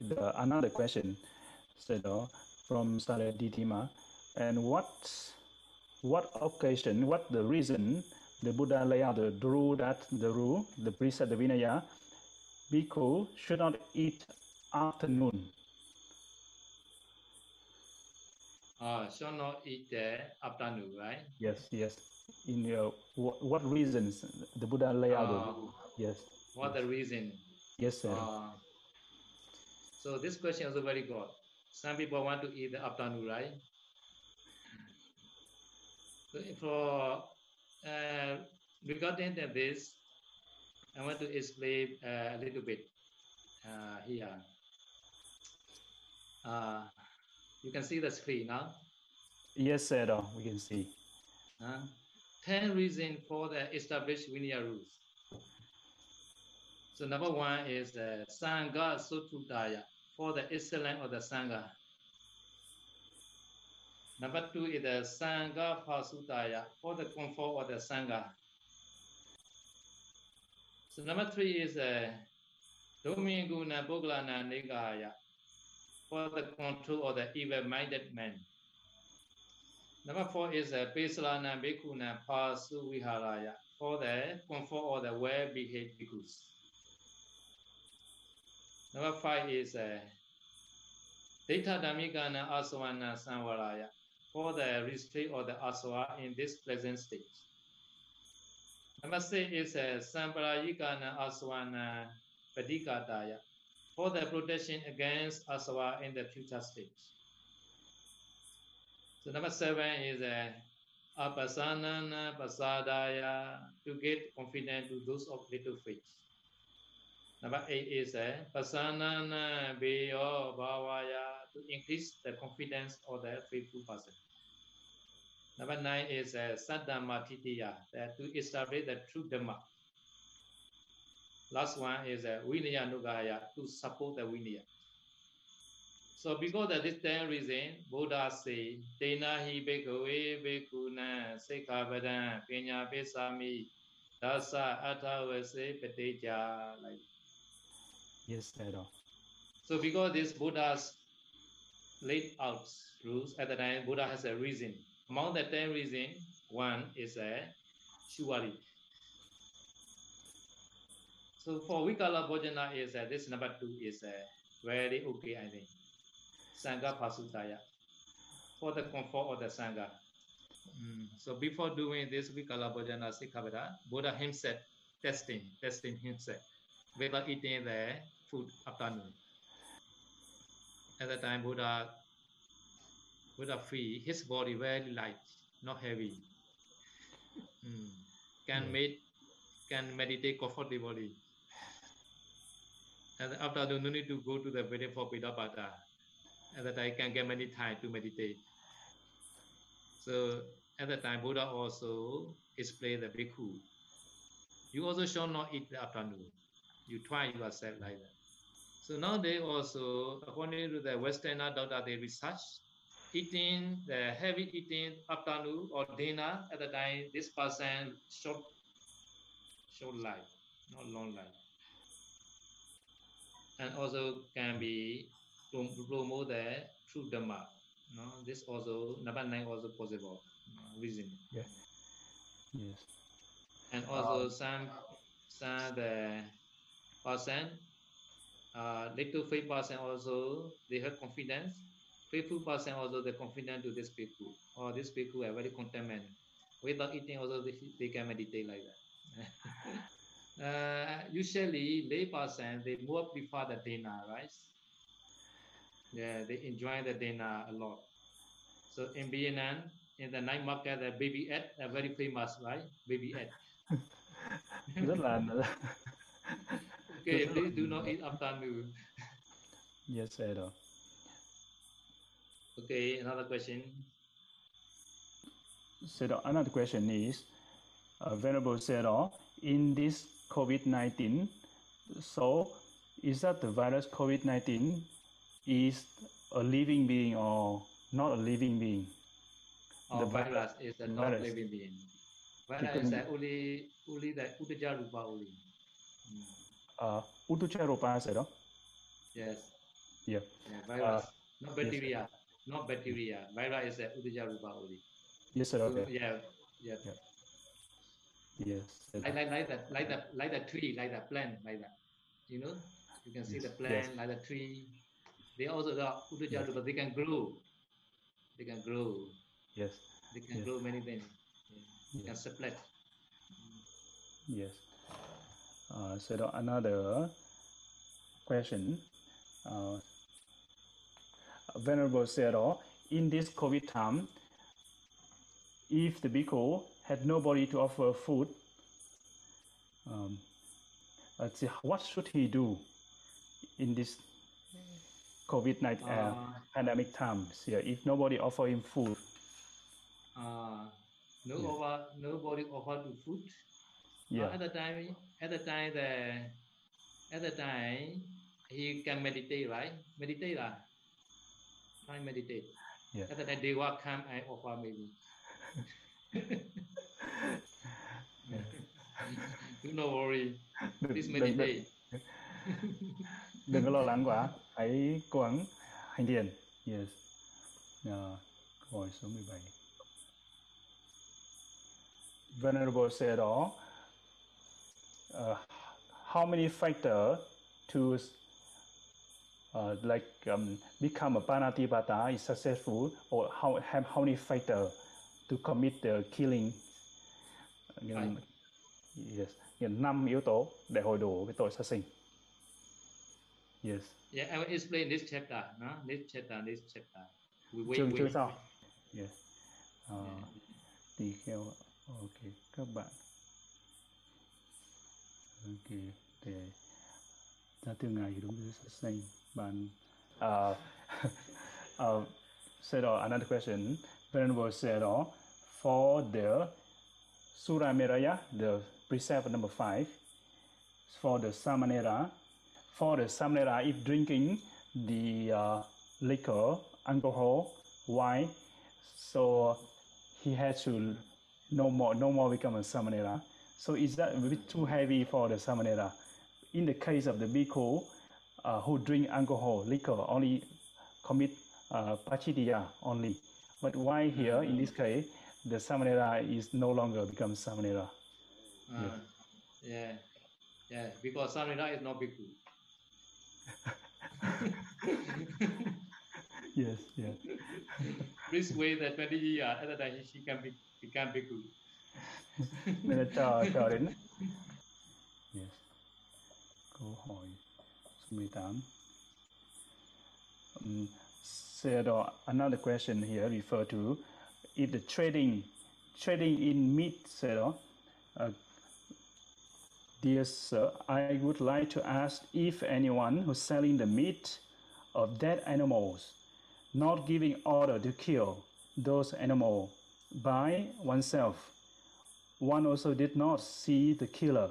the, another question, sir, from Saraditima. And what, what occasion, what the reason the Buddha lay out the rule that the rule, the precept, the Vinaya, bhikkhu should not eat afternoon. Uh, should not eat the afternoon, right? Yes, yes. In your what, what reasons the Buddha lay out? Uh, yes. What the reason? Yes, sir. Uh, so this question is very good. Some people want to eat the afternoon, right? So for uh, regarding this, I want to explain uh, a little bit uh, here. Uh, you can see the screen now. Yes, sir. We can see. Uh, 10 reasons for the established Vinaya rules. So number one is the Sangha Sutudaya for the excellence of the Sangha. Number two is the Sangha Pasutaya for the comfort of the Sangha. So number three is the Dominguna Boglana Nigaya for the control of the evil-minded man. Number four is the Pesalana Bhikkhuna Pasu Viharaya for the comfort of the well-behaved bhikkhus. Number five is uh, Data Dhammikana Asavana Samvaraya for the restraint of the asava in this present state. Number six is uh, Samparayikana Asavana Padikataya for the protection against asava in the future state. So number seven is uh, Apasanana Pasadaya to get confident to those of little faith. Number eight is uh, Pasanana Beyo Bhavaya to increase the confidence of the faithful person. Number nine is uh, Saddhamma Titiya, that to establish the true Dhamma. Last one is uh, Vinaya Nugaya, to support the Vinaya. So because of this 10 reason, Buddha say, Tena hi bhikkhave bhikkhuna sikkhapadan pinya pisami dasa athavase pateja. Like Yes, sir. So because this Buddha's laid out rules at the time, Buddha has a reason. Among the 10 reasons, one is a Shivali. So for Vikala Bhojana is uh, this number two is uh, very okay, I think. Sangha Pasutaya for the comfort of the Sangha. Mm. So before doing this Vikala Bhojana Sikkhapada, Buddha himself testing, testing himself without eating the food afternoon. At the time Buddha Buddha free, his body very light, not heavy. Mm. Can Mm. make can meditate comfortably. And after that, no need to go to the wedding for Pindapata. At that I can get many time to meditate. So at that time, Buddha also explained the bhikkhu. You also shall not eat the afternoon. You try yourself like that. So nowadays also, according to the Westerner doctor, they research eating the heavy eating afternoon or dinner at the time, this person short short life, not long life. And also can be prom- promote the true Dhamma. No, this also number nine also possible uh, reason. Yes. Yes. And also some some the person uh, little faith person also they have confidence. Faithful person also they confident to this people. Or this people are very content. Without eating also they, they can meditate like that. (laughs) uh, usually lay person they more prefer the dinner, right? Yeah, they enjoy the dinner a lot. So in Vietnam, in the night market, the baby egg are very famous, right? Baby egg. (laughs) rất là (laughs) Okay, please do not eat after meal. yes Edo. Okay, another question. So the- another question is, uh, Venerable Sero, in this COVID-19, so is that the virus COVID-19 is a living being or not a living being? Or The virus is a non virus. living being. Virus is only only the Uttaja Rupa only. Uh, Utucharopa Sero? Yes. Yeah. Yeah, virus. not yes. bacteria. Not bacteria. Virus is the Uttaja Rupa only. Yes, sir. So, Okay. yeah. Yeah. Yeah. Yes. Like, like, like that, like that, like the tree, like the plant, like that. You know, you can see Yes, the yes. plant, like the tree. They also got Yes. but they can grow. They can grow. Yes. They can Yes. grow many things. They can Yes. split. Yes. Uh, so the another question, uh, Venerable Sero, in this COVID time, if the bhikkhu had nobody to offer food, um, let's see, what should he do in this COVID-19 uh, Uh, pandemic times? Yeah, if nobody offer him food, uh, no Yeah. over, nobody offer to food. Uh, yeah, at the time, at the time, the, at the time, he can meditate, right? Meditate lah. Try meditate. Yeah. At the time, they will come and offer maybe. (laughs) (laughs) Do not worry. Please đừng, đừng, meditate. (laughs) đừng có lo lắng quá. Hãy cố gắng hành thiền. Yes. Ờ, câu hỏi số 17 Venerable said đó uh, how many factors to uh, like um, become a panatipata is successful or how have how many factors to commit the killing? Right. Yes. Năm yếu tố để hồi đủ cái tội sát sinh. Yes. Yeah, I will explain this chapter. No? This chapter, this chapter. We wait, chương chương sau. Yes. Ờ, Yeah. tỳ kheo ok các bạn. Ok để ra từ ngày đúng với sát sinh. Bạn uh, uh, said uh, another question. Venerable said uh, for the Surameraya the precept number five. For the Samanera for the Samanera if drinking the uh, liquor alcohol wine so he has to no more no more become a samanera so is that a bit too heavy for the samanera in the case of the bhikkhu uh, who drink alcohol liquor only commit uh, pachitiya only. But why here in this case the samanera is no longer become samanera Uh, yeah. Yeah, because Samrita is not bhikkhu. (laughs) yes yes (laughs) Please wait the 20 years. The time, she can be, become bhikkhu. nên là chờ chờ đến yes. câu hỏi số 18 um, uh, another question here refer to if the trading trading in meat uh, uh, dear sir I would like to ask if anyone who's selling the meat of dead animals not giving order to kill those animals by oneself one also did not see the killer.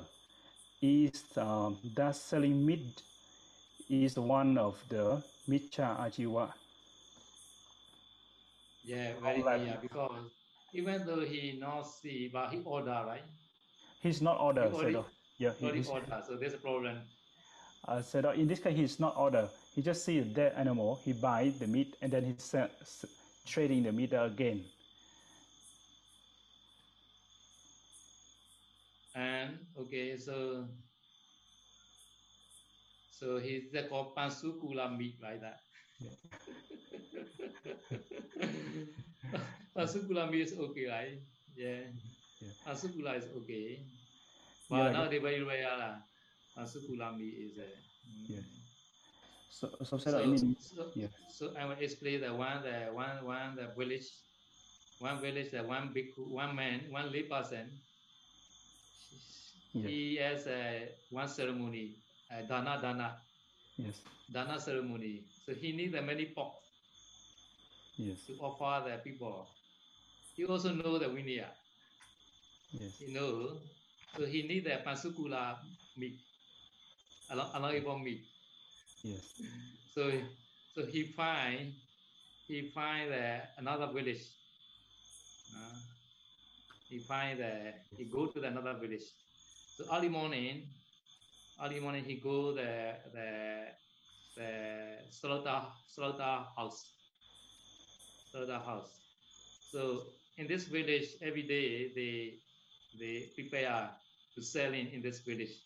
Is um, that selling meat is one of the miccha ajiva? Yeah, very Like-. Because even though he not see, but he order, right? He's not order. He uh, yeah, he, Already he's, order, so there's a problem. uh, uh, in this case, he's not order. He just see a dead animal. He buy the meat and then he's s- trading the meat again. And okay, so So he's called Pansukula meat like that. (laughs) Pansukula meat is okay, right? Yeah. Yeah. Is okay. But now they very rare lah. Pansukula is a. Yeah. So, so, So, in, so, yeah. so I will explain the one the one one the village, one village the one big one man one lay person. Yeah. He has a one ceremony, uh, dana dana yes, dana ceremony. So he need the many pot yes, to offer the people. He also know the Vinaya. yes, He know. So he need the pansukula meat, along meat. yes, So so he find he find uh, another village. Uh, he find the he go to the another village. So early morning, early morning he go the the the slaughter slaughter house. Slaughter house. So in this village every day they they prepare to sell in, in this village.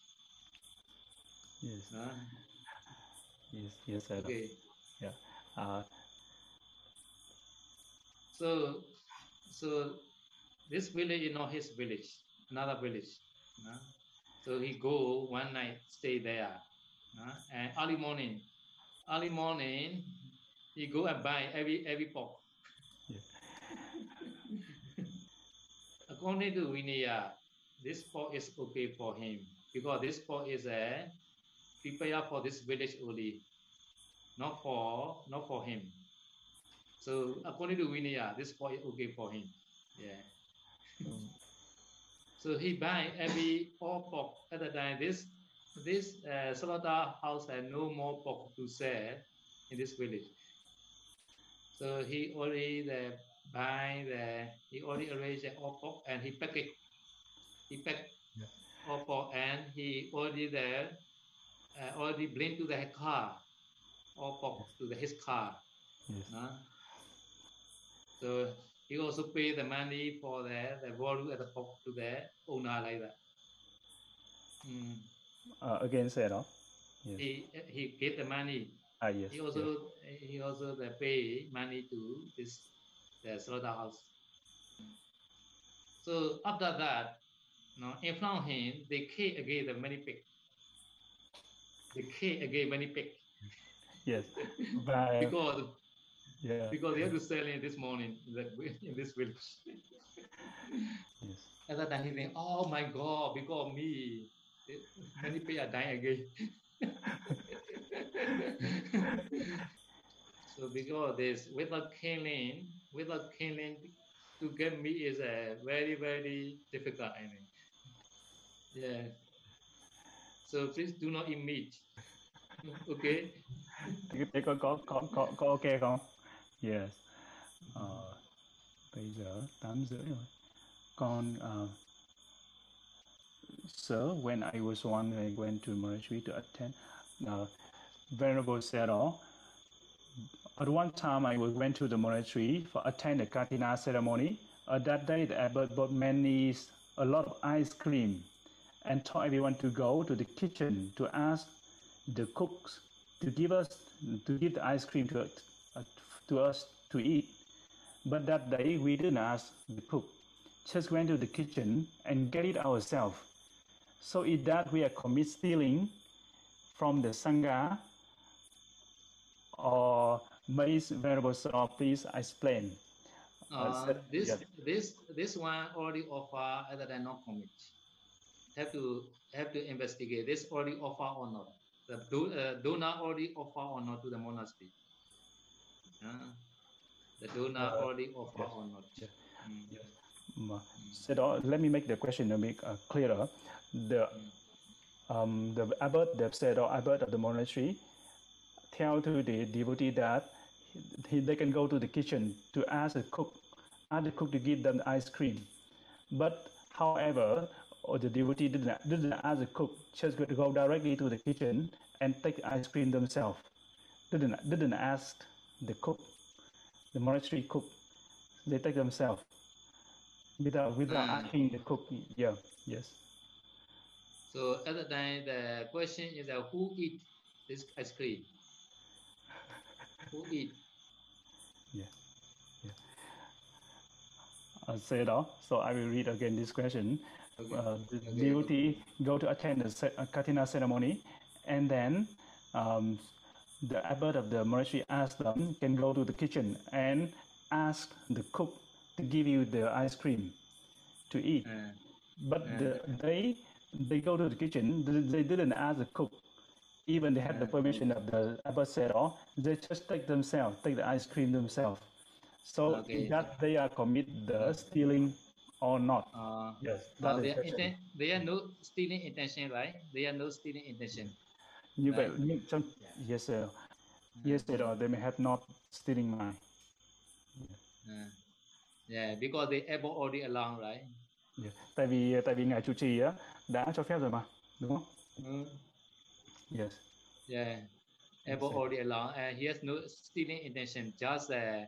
yes, Uh, yes, yes, sir. okay. Uh, So, so this village is not his village, another village. uh. So he go one night, stay there, uh, and early morning, early morning, he go and buy every every pork. Yeah. (laughs) According to Vinaya, this pork is okay for him because this pork is a prepare for this village only, not for not for him. So according to Vinaya, this pork is okay for him. Yeah. um, So he buy every all pork at the time. This this uh, slaughter house had no more pork to sell in this village. So he already the buy the he already arranged the all pork and he pack pack Yeah. all pork and he already there uh, already bring to the car pork to the, his car. yes, Huh? So he also pay the money for the the value at the pork to the owner like that. Mm. uh, again, said, oh, yes, He he get the money. ah, yes, He also he also the pay money to this the slaughterhouse. So after that, no, in front of him they kill again the many pig. They kill again many pig yes, by, because yeah, because they have to sell in this morning in, this village. yes, At that time, he think, "Oh my God, because of me, many people are dying again." (laughs) so because this, without killing, without killing, to get meat is a very very difficult. I think. Yeah. So please do not meat. okay. Thế thế có có có có ok không? Yes. Ờ, bây giờ 8 rưỡi rồi. Con uh, Sir, when I was one, I went to monastery to attend. Uh, Venerable said, "Oh, at one time I went to the monastery for attend the Kathina ceremony. At that day, the abbot bought many, a lot of ice cream, and told everyone to go to the kitchen to ask the cooks to give us to give the ice cream to uh, to us to eat. But that day we didn't ask the cook, just went to the kitchen and get it ourselves. So in that we are commit stealing from the sangha, or may Venerable Sir, please explain. Uh, said- this yeah. this this one already offer other than not commit. Have to have to investigate this already offer or not. The do, uh, donor already offer or not to the monastery. Uh, the donor Uh, already offer yes, or not. yes, Mm. yes. Um, said, oh, let me make the question to make uh, clearer. The um, the abbot, the said, or abbot of the monastery, tell to the devotee that he, they can go to the kitchen to ask the cook, ask the cook to give them ice cream. But however, or the devotee didn't, didn't ask the cook, just go to go directly to the kitchen and take ice cream themselves. Didn't didn't ask the cook, the monastery cook. They take themselves without without Mm. asking the cook. Yeah, yes, So at the time, the question is uh, who eat this ice cream? (laughs) Who eat? Yeah. yeah. Uh, said all. So I will read again this question. Uh, the devotee go to attend the uh, Kathina ceremony, and then um, the abbot of the monastery asked them can go to the kitchen and ask the cook to give you the ice cream to eat. Uh, But the, they they go to the kitchen. They, they didn't ask the cook. Even they had the permission of the abbot said, "Oh, they just take themselves, take the ice cream themselves." So Okay. that they are commit the stealing or not? uh, Yes, that they, is inten- they are no stealing intention, right? They are no stealing intention. Như vậy, Right. nhưng trong yes sir, yes sir, or they may have not stealing mind. Uh, yeah, because they able already along, right? Yeah. Tại vì tại vì ngài chủ trì á đã cho phép rồi mà, đúng không? Mm. Yes. Yeah, able see. already along, and he has no stealing intention, just a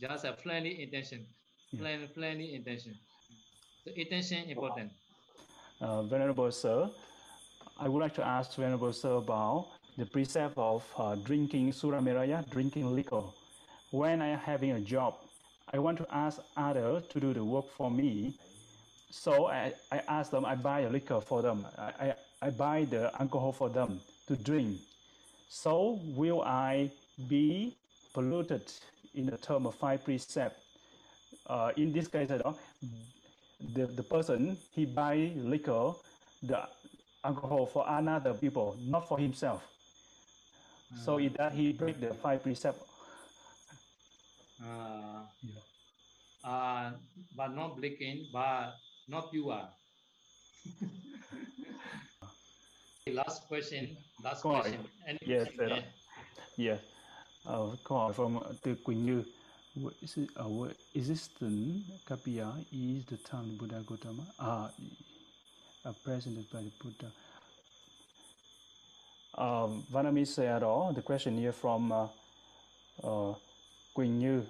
just a friendly intention, Yeah. friendly, friendly intention. So intention important. Uh, Venerable Sir, I would like to ask Venerable Sir about the precept of uh, drinking surameraya, drinking liquor. When I am having a job, I want to ask others to do the work for me. So I, I ask them, I buy a liquor for them. I, I, I buy the alcohol for them to drink. So will I be polluted in the term of five precept? Uh, in this case, the, the person he buy liquor, the alcohol for another people, not for himself. So in that he break the five precept. Uh, Yeah. uh, but not blinking, but not pure. (laughs) last question. Last Câu question. Yes, sir. Yes. Uh, câu hỏi from từ Quỳnh Như. What is it, uh, what existence Kapiya is the time Buddha Gautama are uh, presented by the Buddha. Um, Vanami Sayadaw, the question here from uh, uh, Quỳnh Như,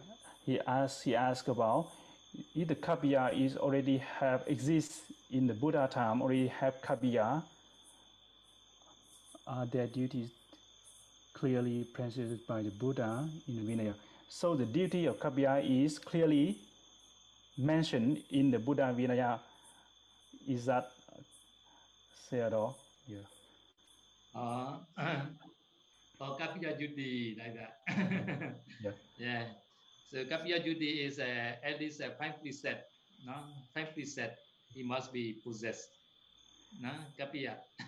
he asked he asked about if the Kapiya is already have exists in the Buddha time already have Kapia, are their duties clearly presented by the Buddha in the Vinaya. So the duty of Kapya is clearly mentioned in the Buddha Vinaya. Is that said all? Yeah. Uh, or Kapiya duty like that. (laughs) Yeah. yeah. So Kapiya duty is uh, at least a five preset. No, five preset. He must be possessed. No, Kapiya. (laughs)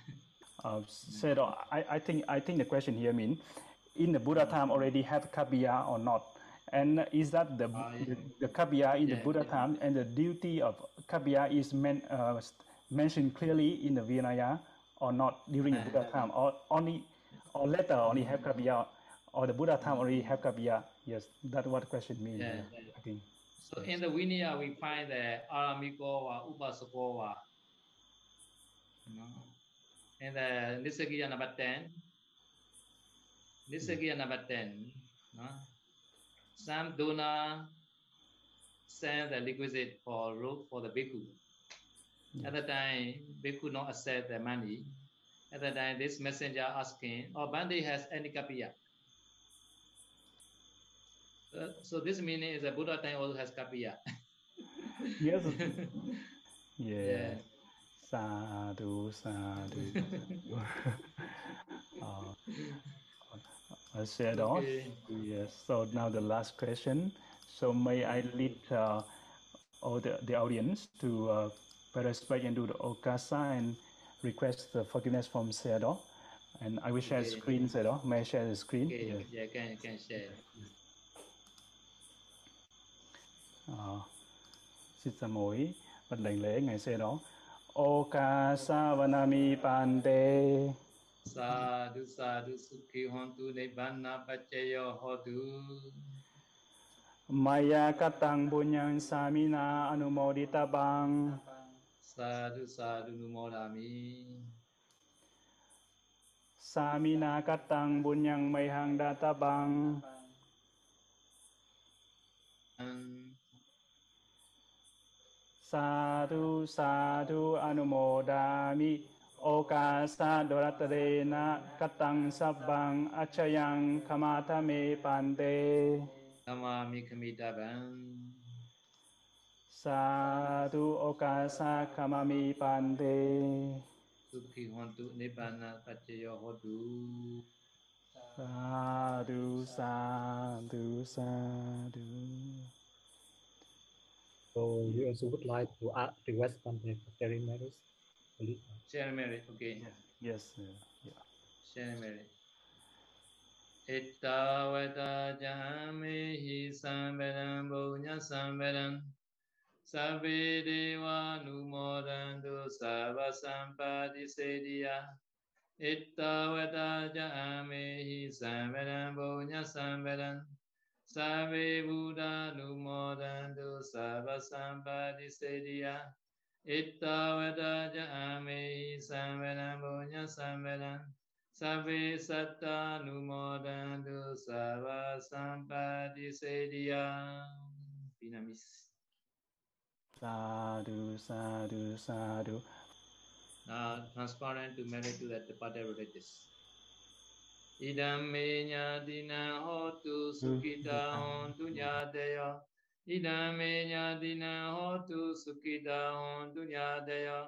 Uh, said I, I think I think the question here means in the Buddha time already have Kapya or not? And is that the Ah, yeah. the, the in the Buddha yeah. time and the duty of Kapya is men, uh, mentioned clearly in the Vinaya or not during the Buddha time or only or later only have Kapya or the Buddha time already have Kapya? Yes, that's what question means. Yeah, yeah, yeah. I think. So in the Vinaya, we find the Aramiko or. No. And the Nissaggiya number 10. again, number 10. No. Some donor send the requisite for rope for the bhikkhu. At the time, bhikkhu not accept the money. At the time, this messenger asking, "Oh, Bhante has any kapiya?" Uh, so this meaning is that Buddha time also has kapiya. (laughs) Yes. yeah. Yeah. Sadhu, sadhu. (laughs) (laughs) uh, I said all. Yes. So now the last question. So may I lead uh, all the, the audience to uh, respect and do the okasa and request the forgiveness from Sayadaw. And I will share the Okay. screen, Sayadaw. May I share the screen? Okay, Yes. yeah, can can share. Ờ, xin sa mũi bạch đảnh lễ ngày xe đó Oka Savanami Pante သာဓုသာဓုစုခိဟွန်တုနိဗ္ဗာန်ပัจเจယောဟောတု Maya katang bunyang samina anumodita bang. Sadu sadu numodami. Samina katang bunyang mayhang data bang. Sadu sadu anumodami. Sadhu Anumodami กาสะโดรัตเรนะกตังสับบังอัจฉยังขมาทะเมปันเต ธรรมามิขมิตาบัง สาธุโอกาสะขมามีปันเต สุขีหนตุนิพพานาปัจจโยโหตุ สาธุสาธุสาธุ So we also would like to uh, request Bante for sharing matters. Believe. Saint Mary, okay. Yeah. Yes, yeah. yeah. Saint Mary. Ittavata jamehi samvedan bhunya samvedan Sabbe deva numodantu sabba sampati sediya Ittavata jamehi samvedan bhunya samvedan Sabbe buddha numodantu sabba sampati sediya Ita veda ja ame samvedam punya samvedam Sabe satta numodantu sava sampadi sediya. Pinamis Sadhu, sadhu, sadhu. Now transparent to meditate at the Padavadatis. Idam me nyadina hotu hmm. sukita hontu nyadeya. ဣဒံမေညာတိနံဟောတုสุခိတာဟောတုညာတယော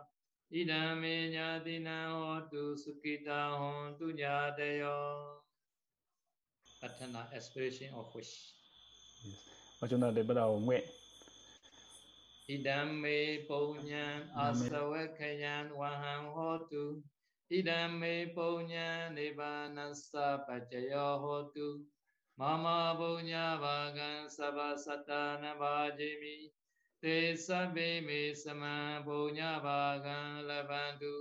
ဣဒံမေညာတိနံဟောတုสุခိတာဟောတုညာတယော Athana aspiration of wish. Yes. và chúng ta để bắt đầu nguyện Idame. Ponyan Asawakayan Waham Hotu Idame Ponyan Nibanasa Pachayo Hotu Mama Bunya Vagan Sava Satana Vajimi Te Sabbe Me Sama Bunya Vagan Lavandu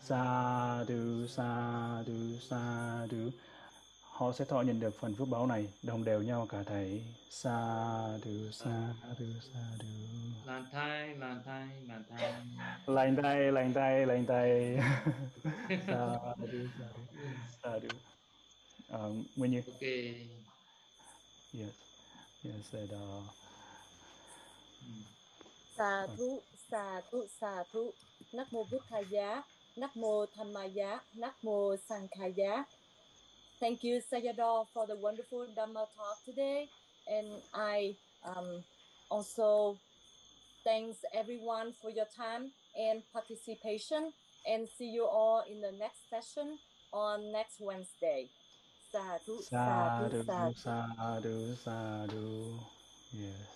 Sadhu Sadhu Sadhu Họ sẽ thọ nhận được phần phước báo này đồng đều nhau cả thầy. Sa du sa du sa du. Lành tay, lành tay, lành tay. Lành tay, lành tay, lành tay. (laughs) Sa du sa du sa du. um, when you okay. Yes yes that uh sa thu sa thu sa thu nắc mô bút thank you sayadaw for the wonderful dhamma talk today. And i um, also thanks everyone for your time and participation. And see you all in the next session on next wednesday. Sadhu, sadhu, sadhu sadhu. sadhu sadhu yes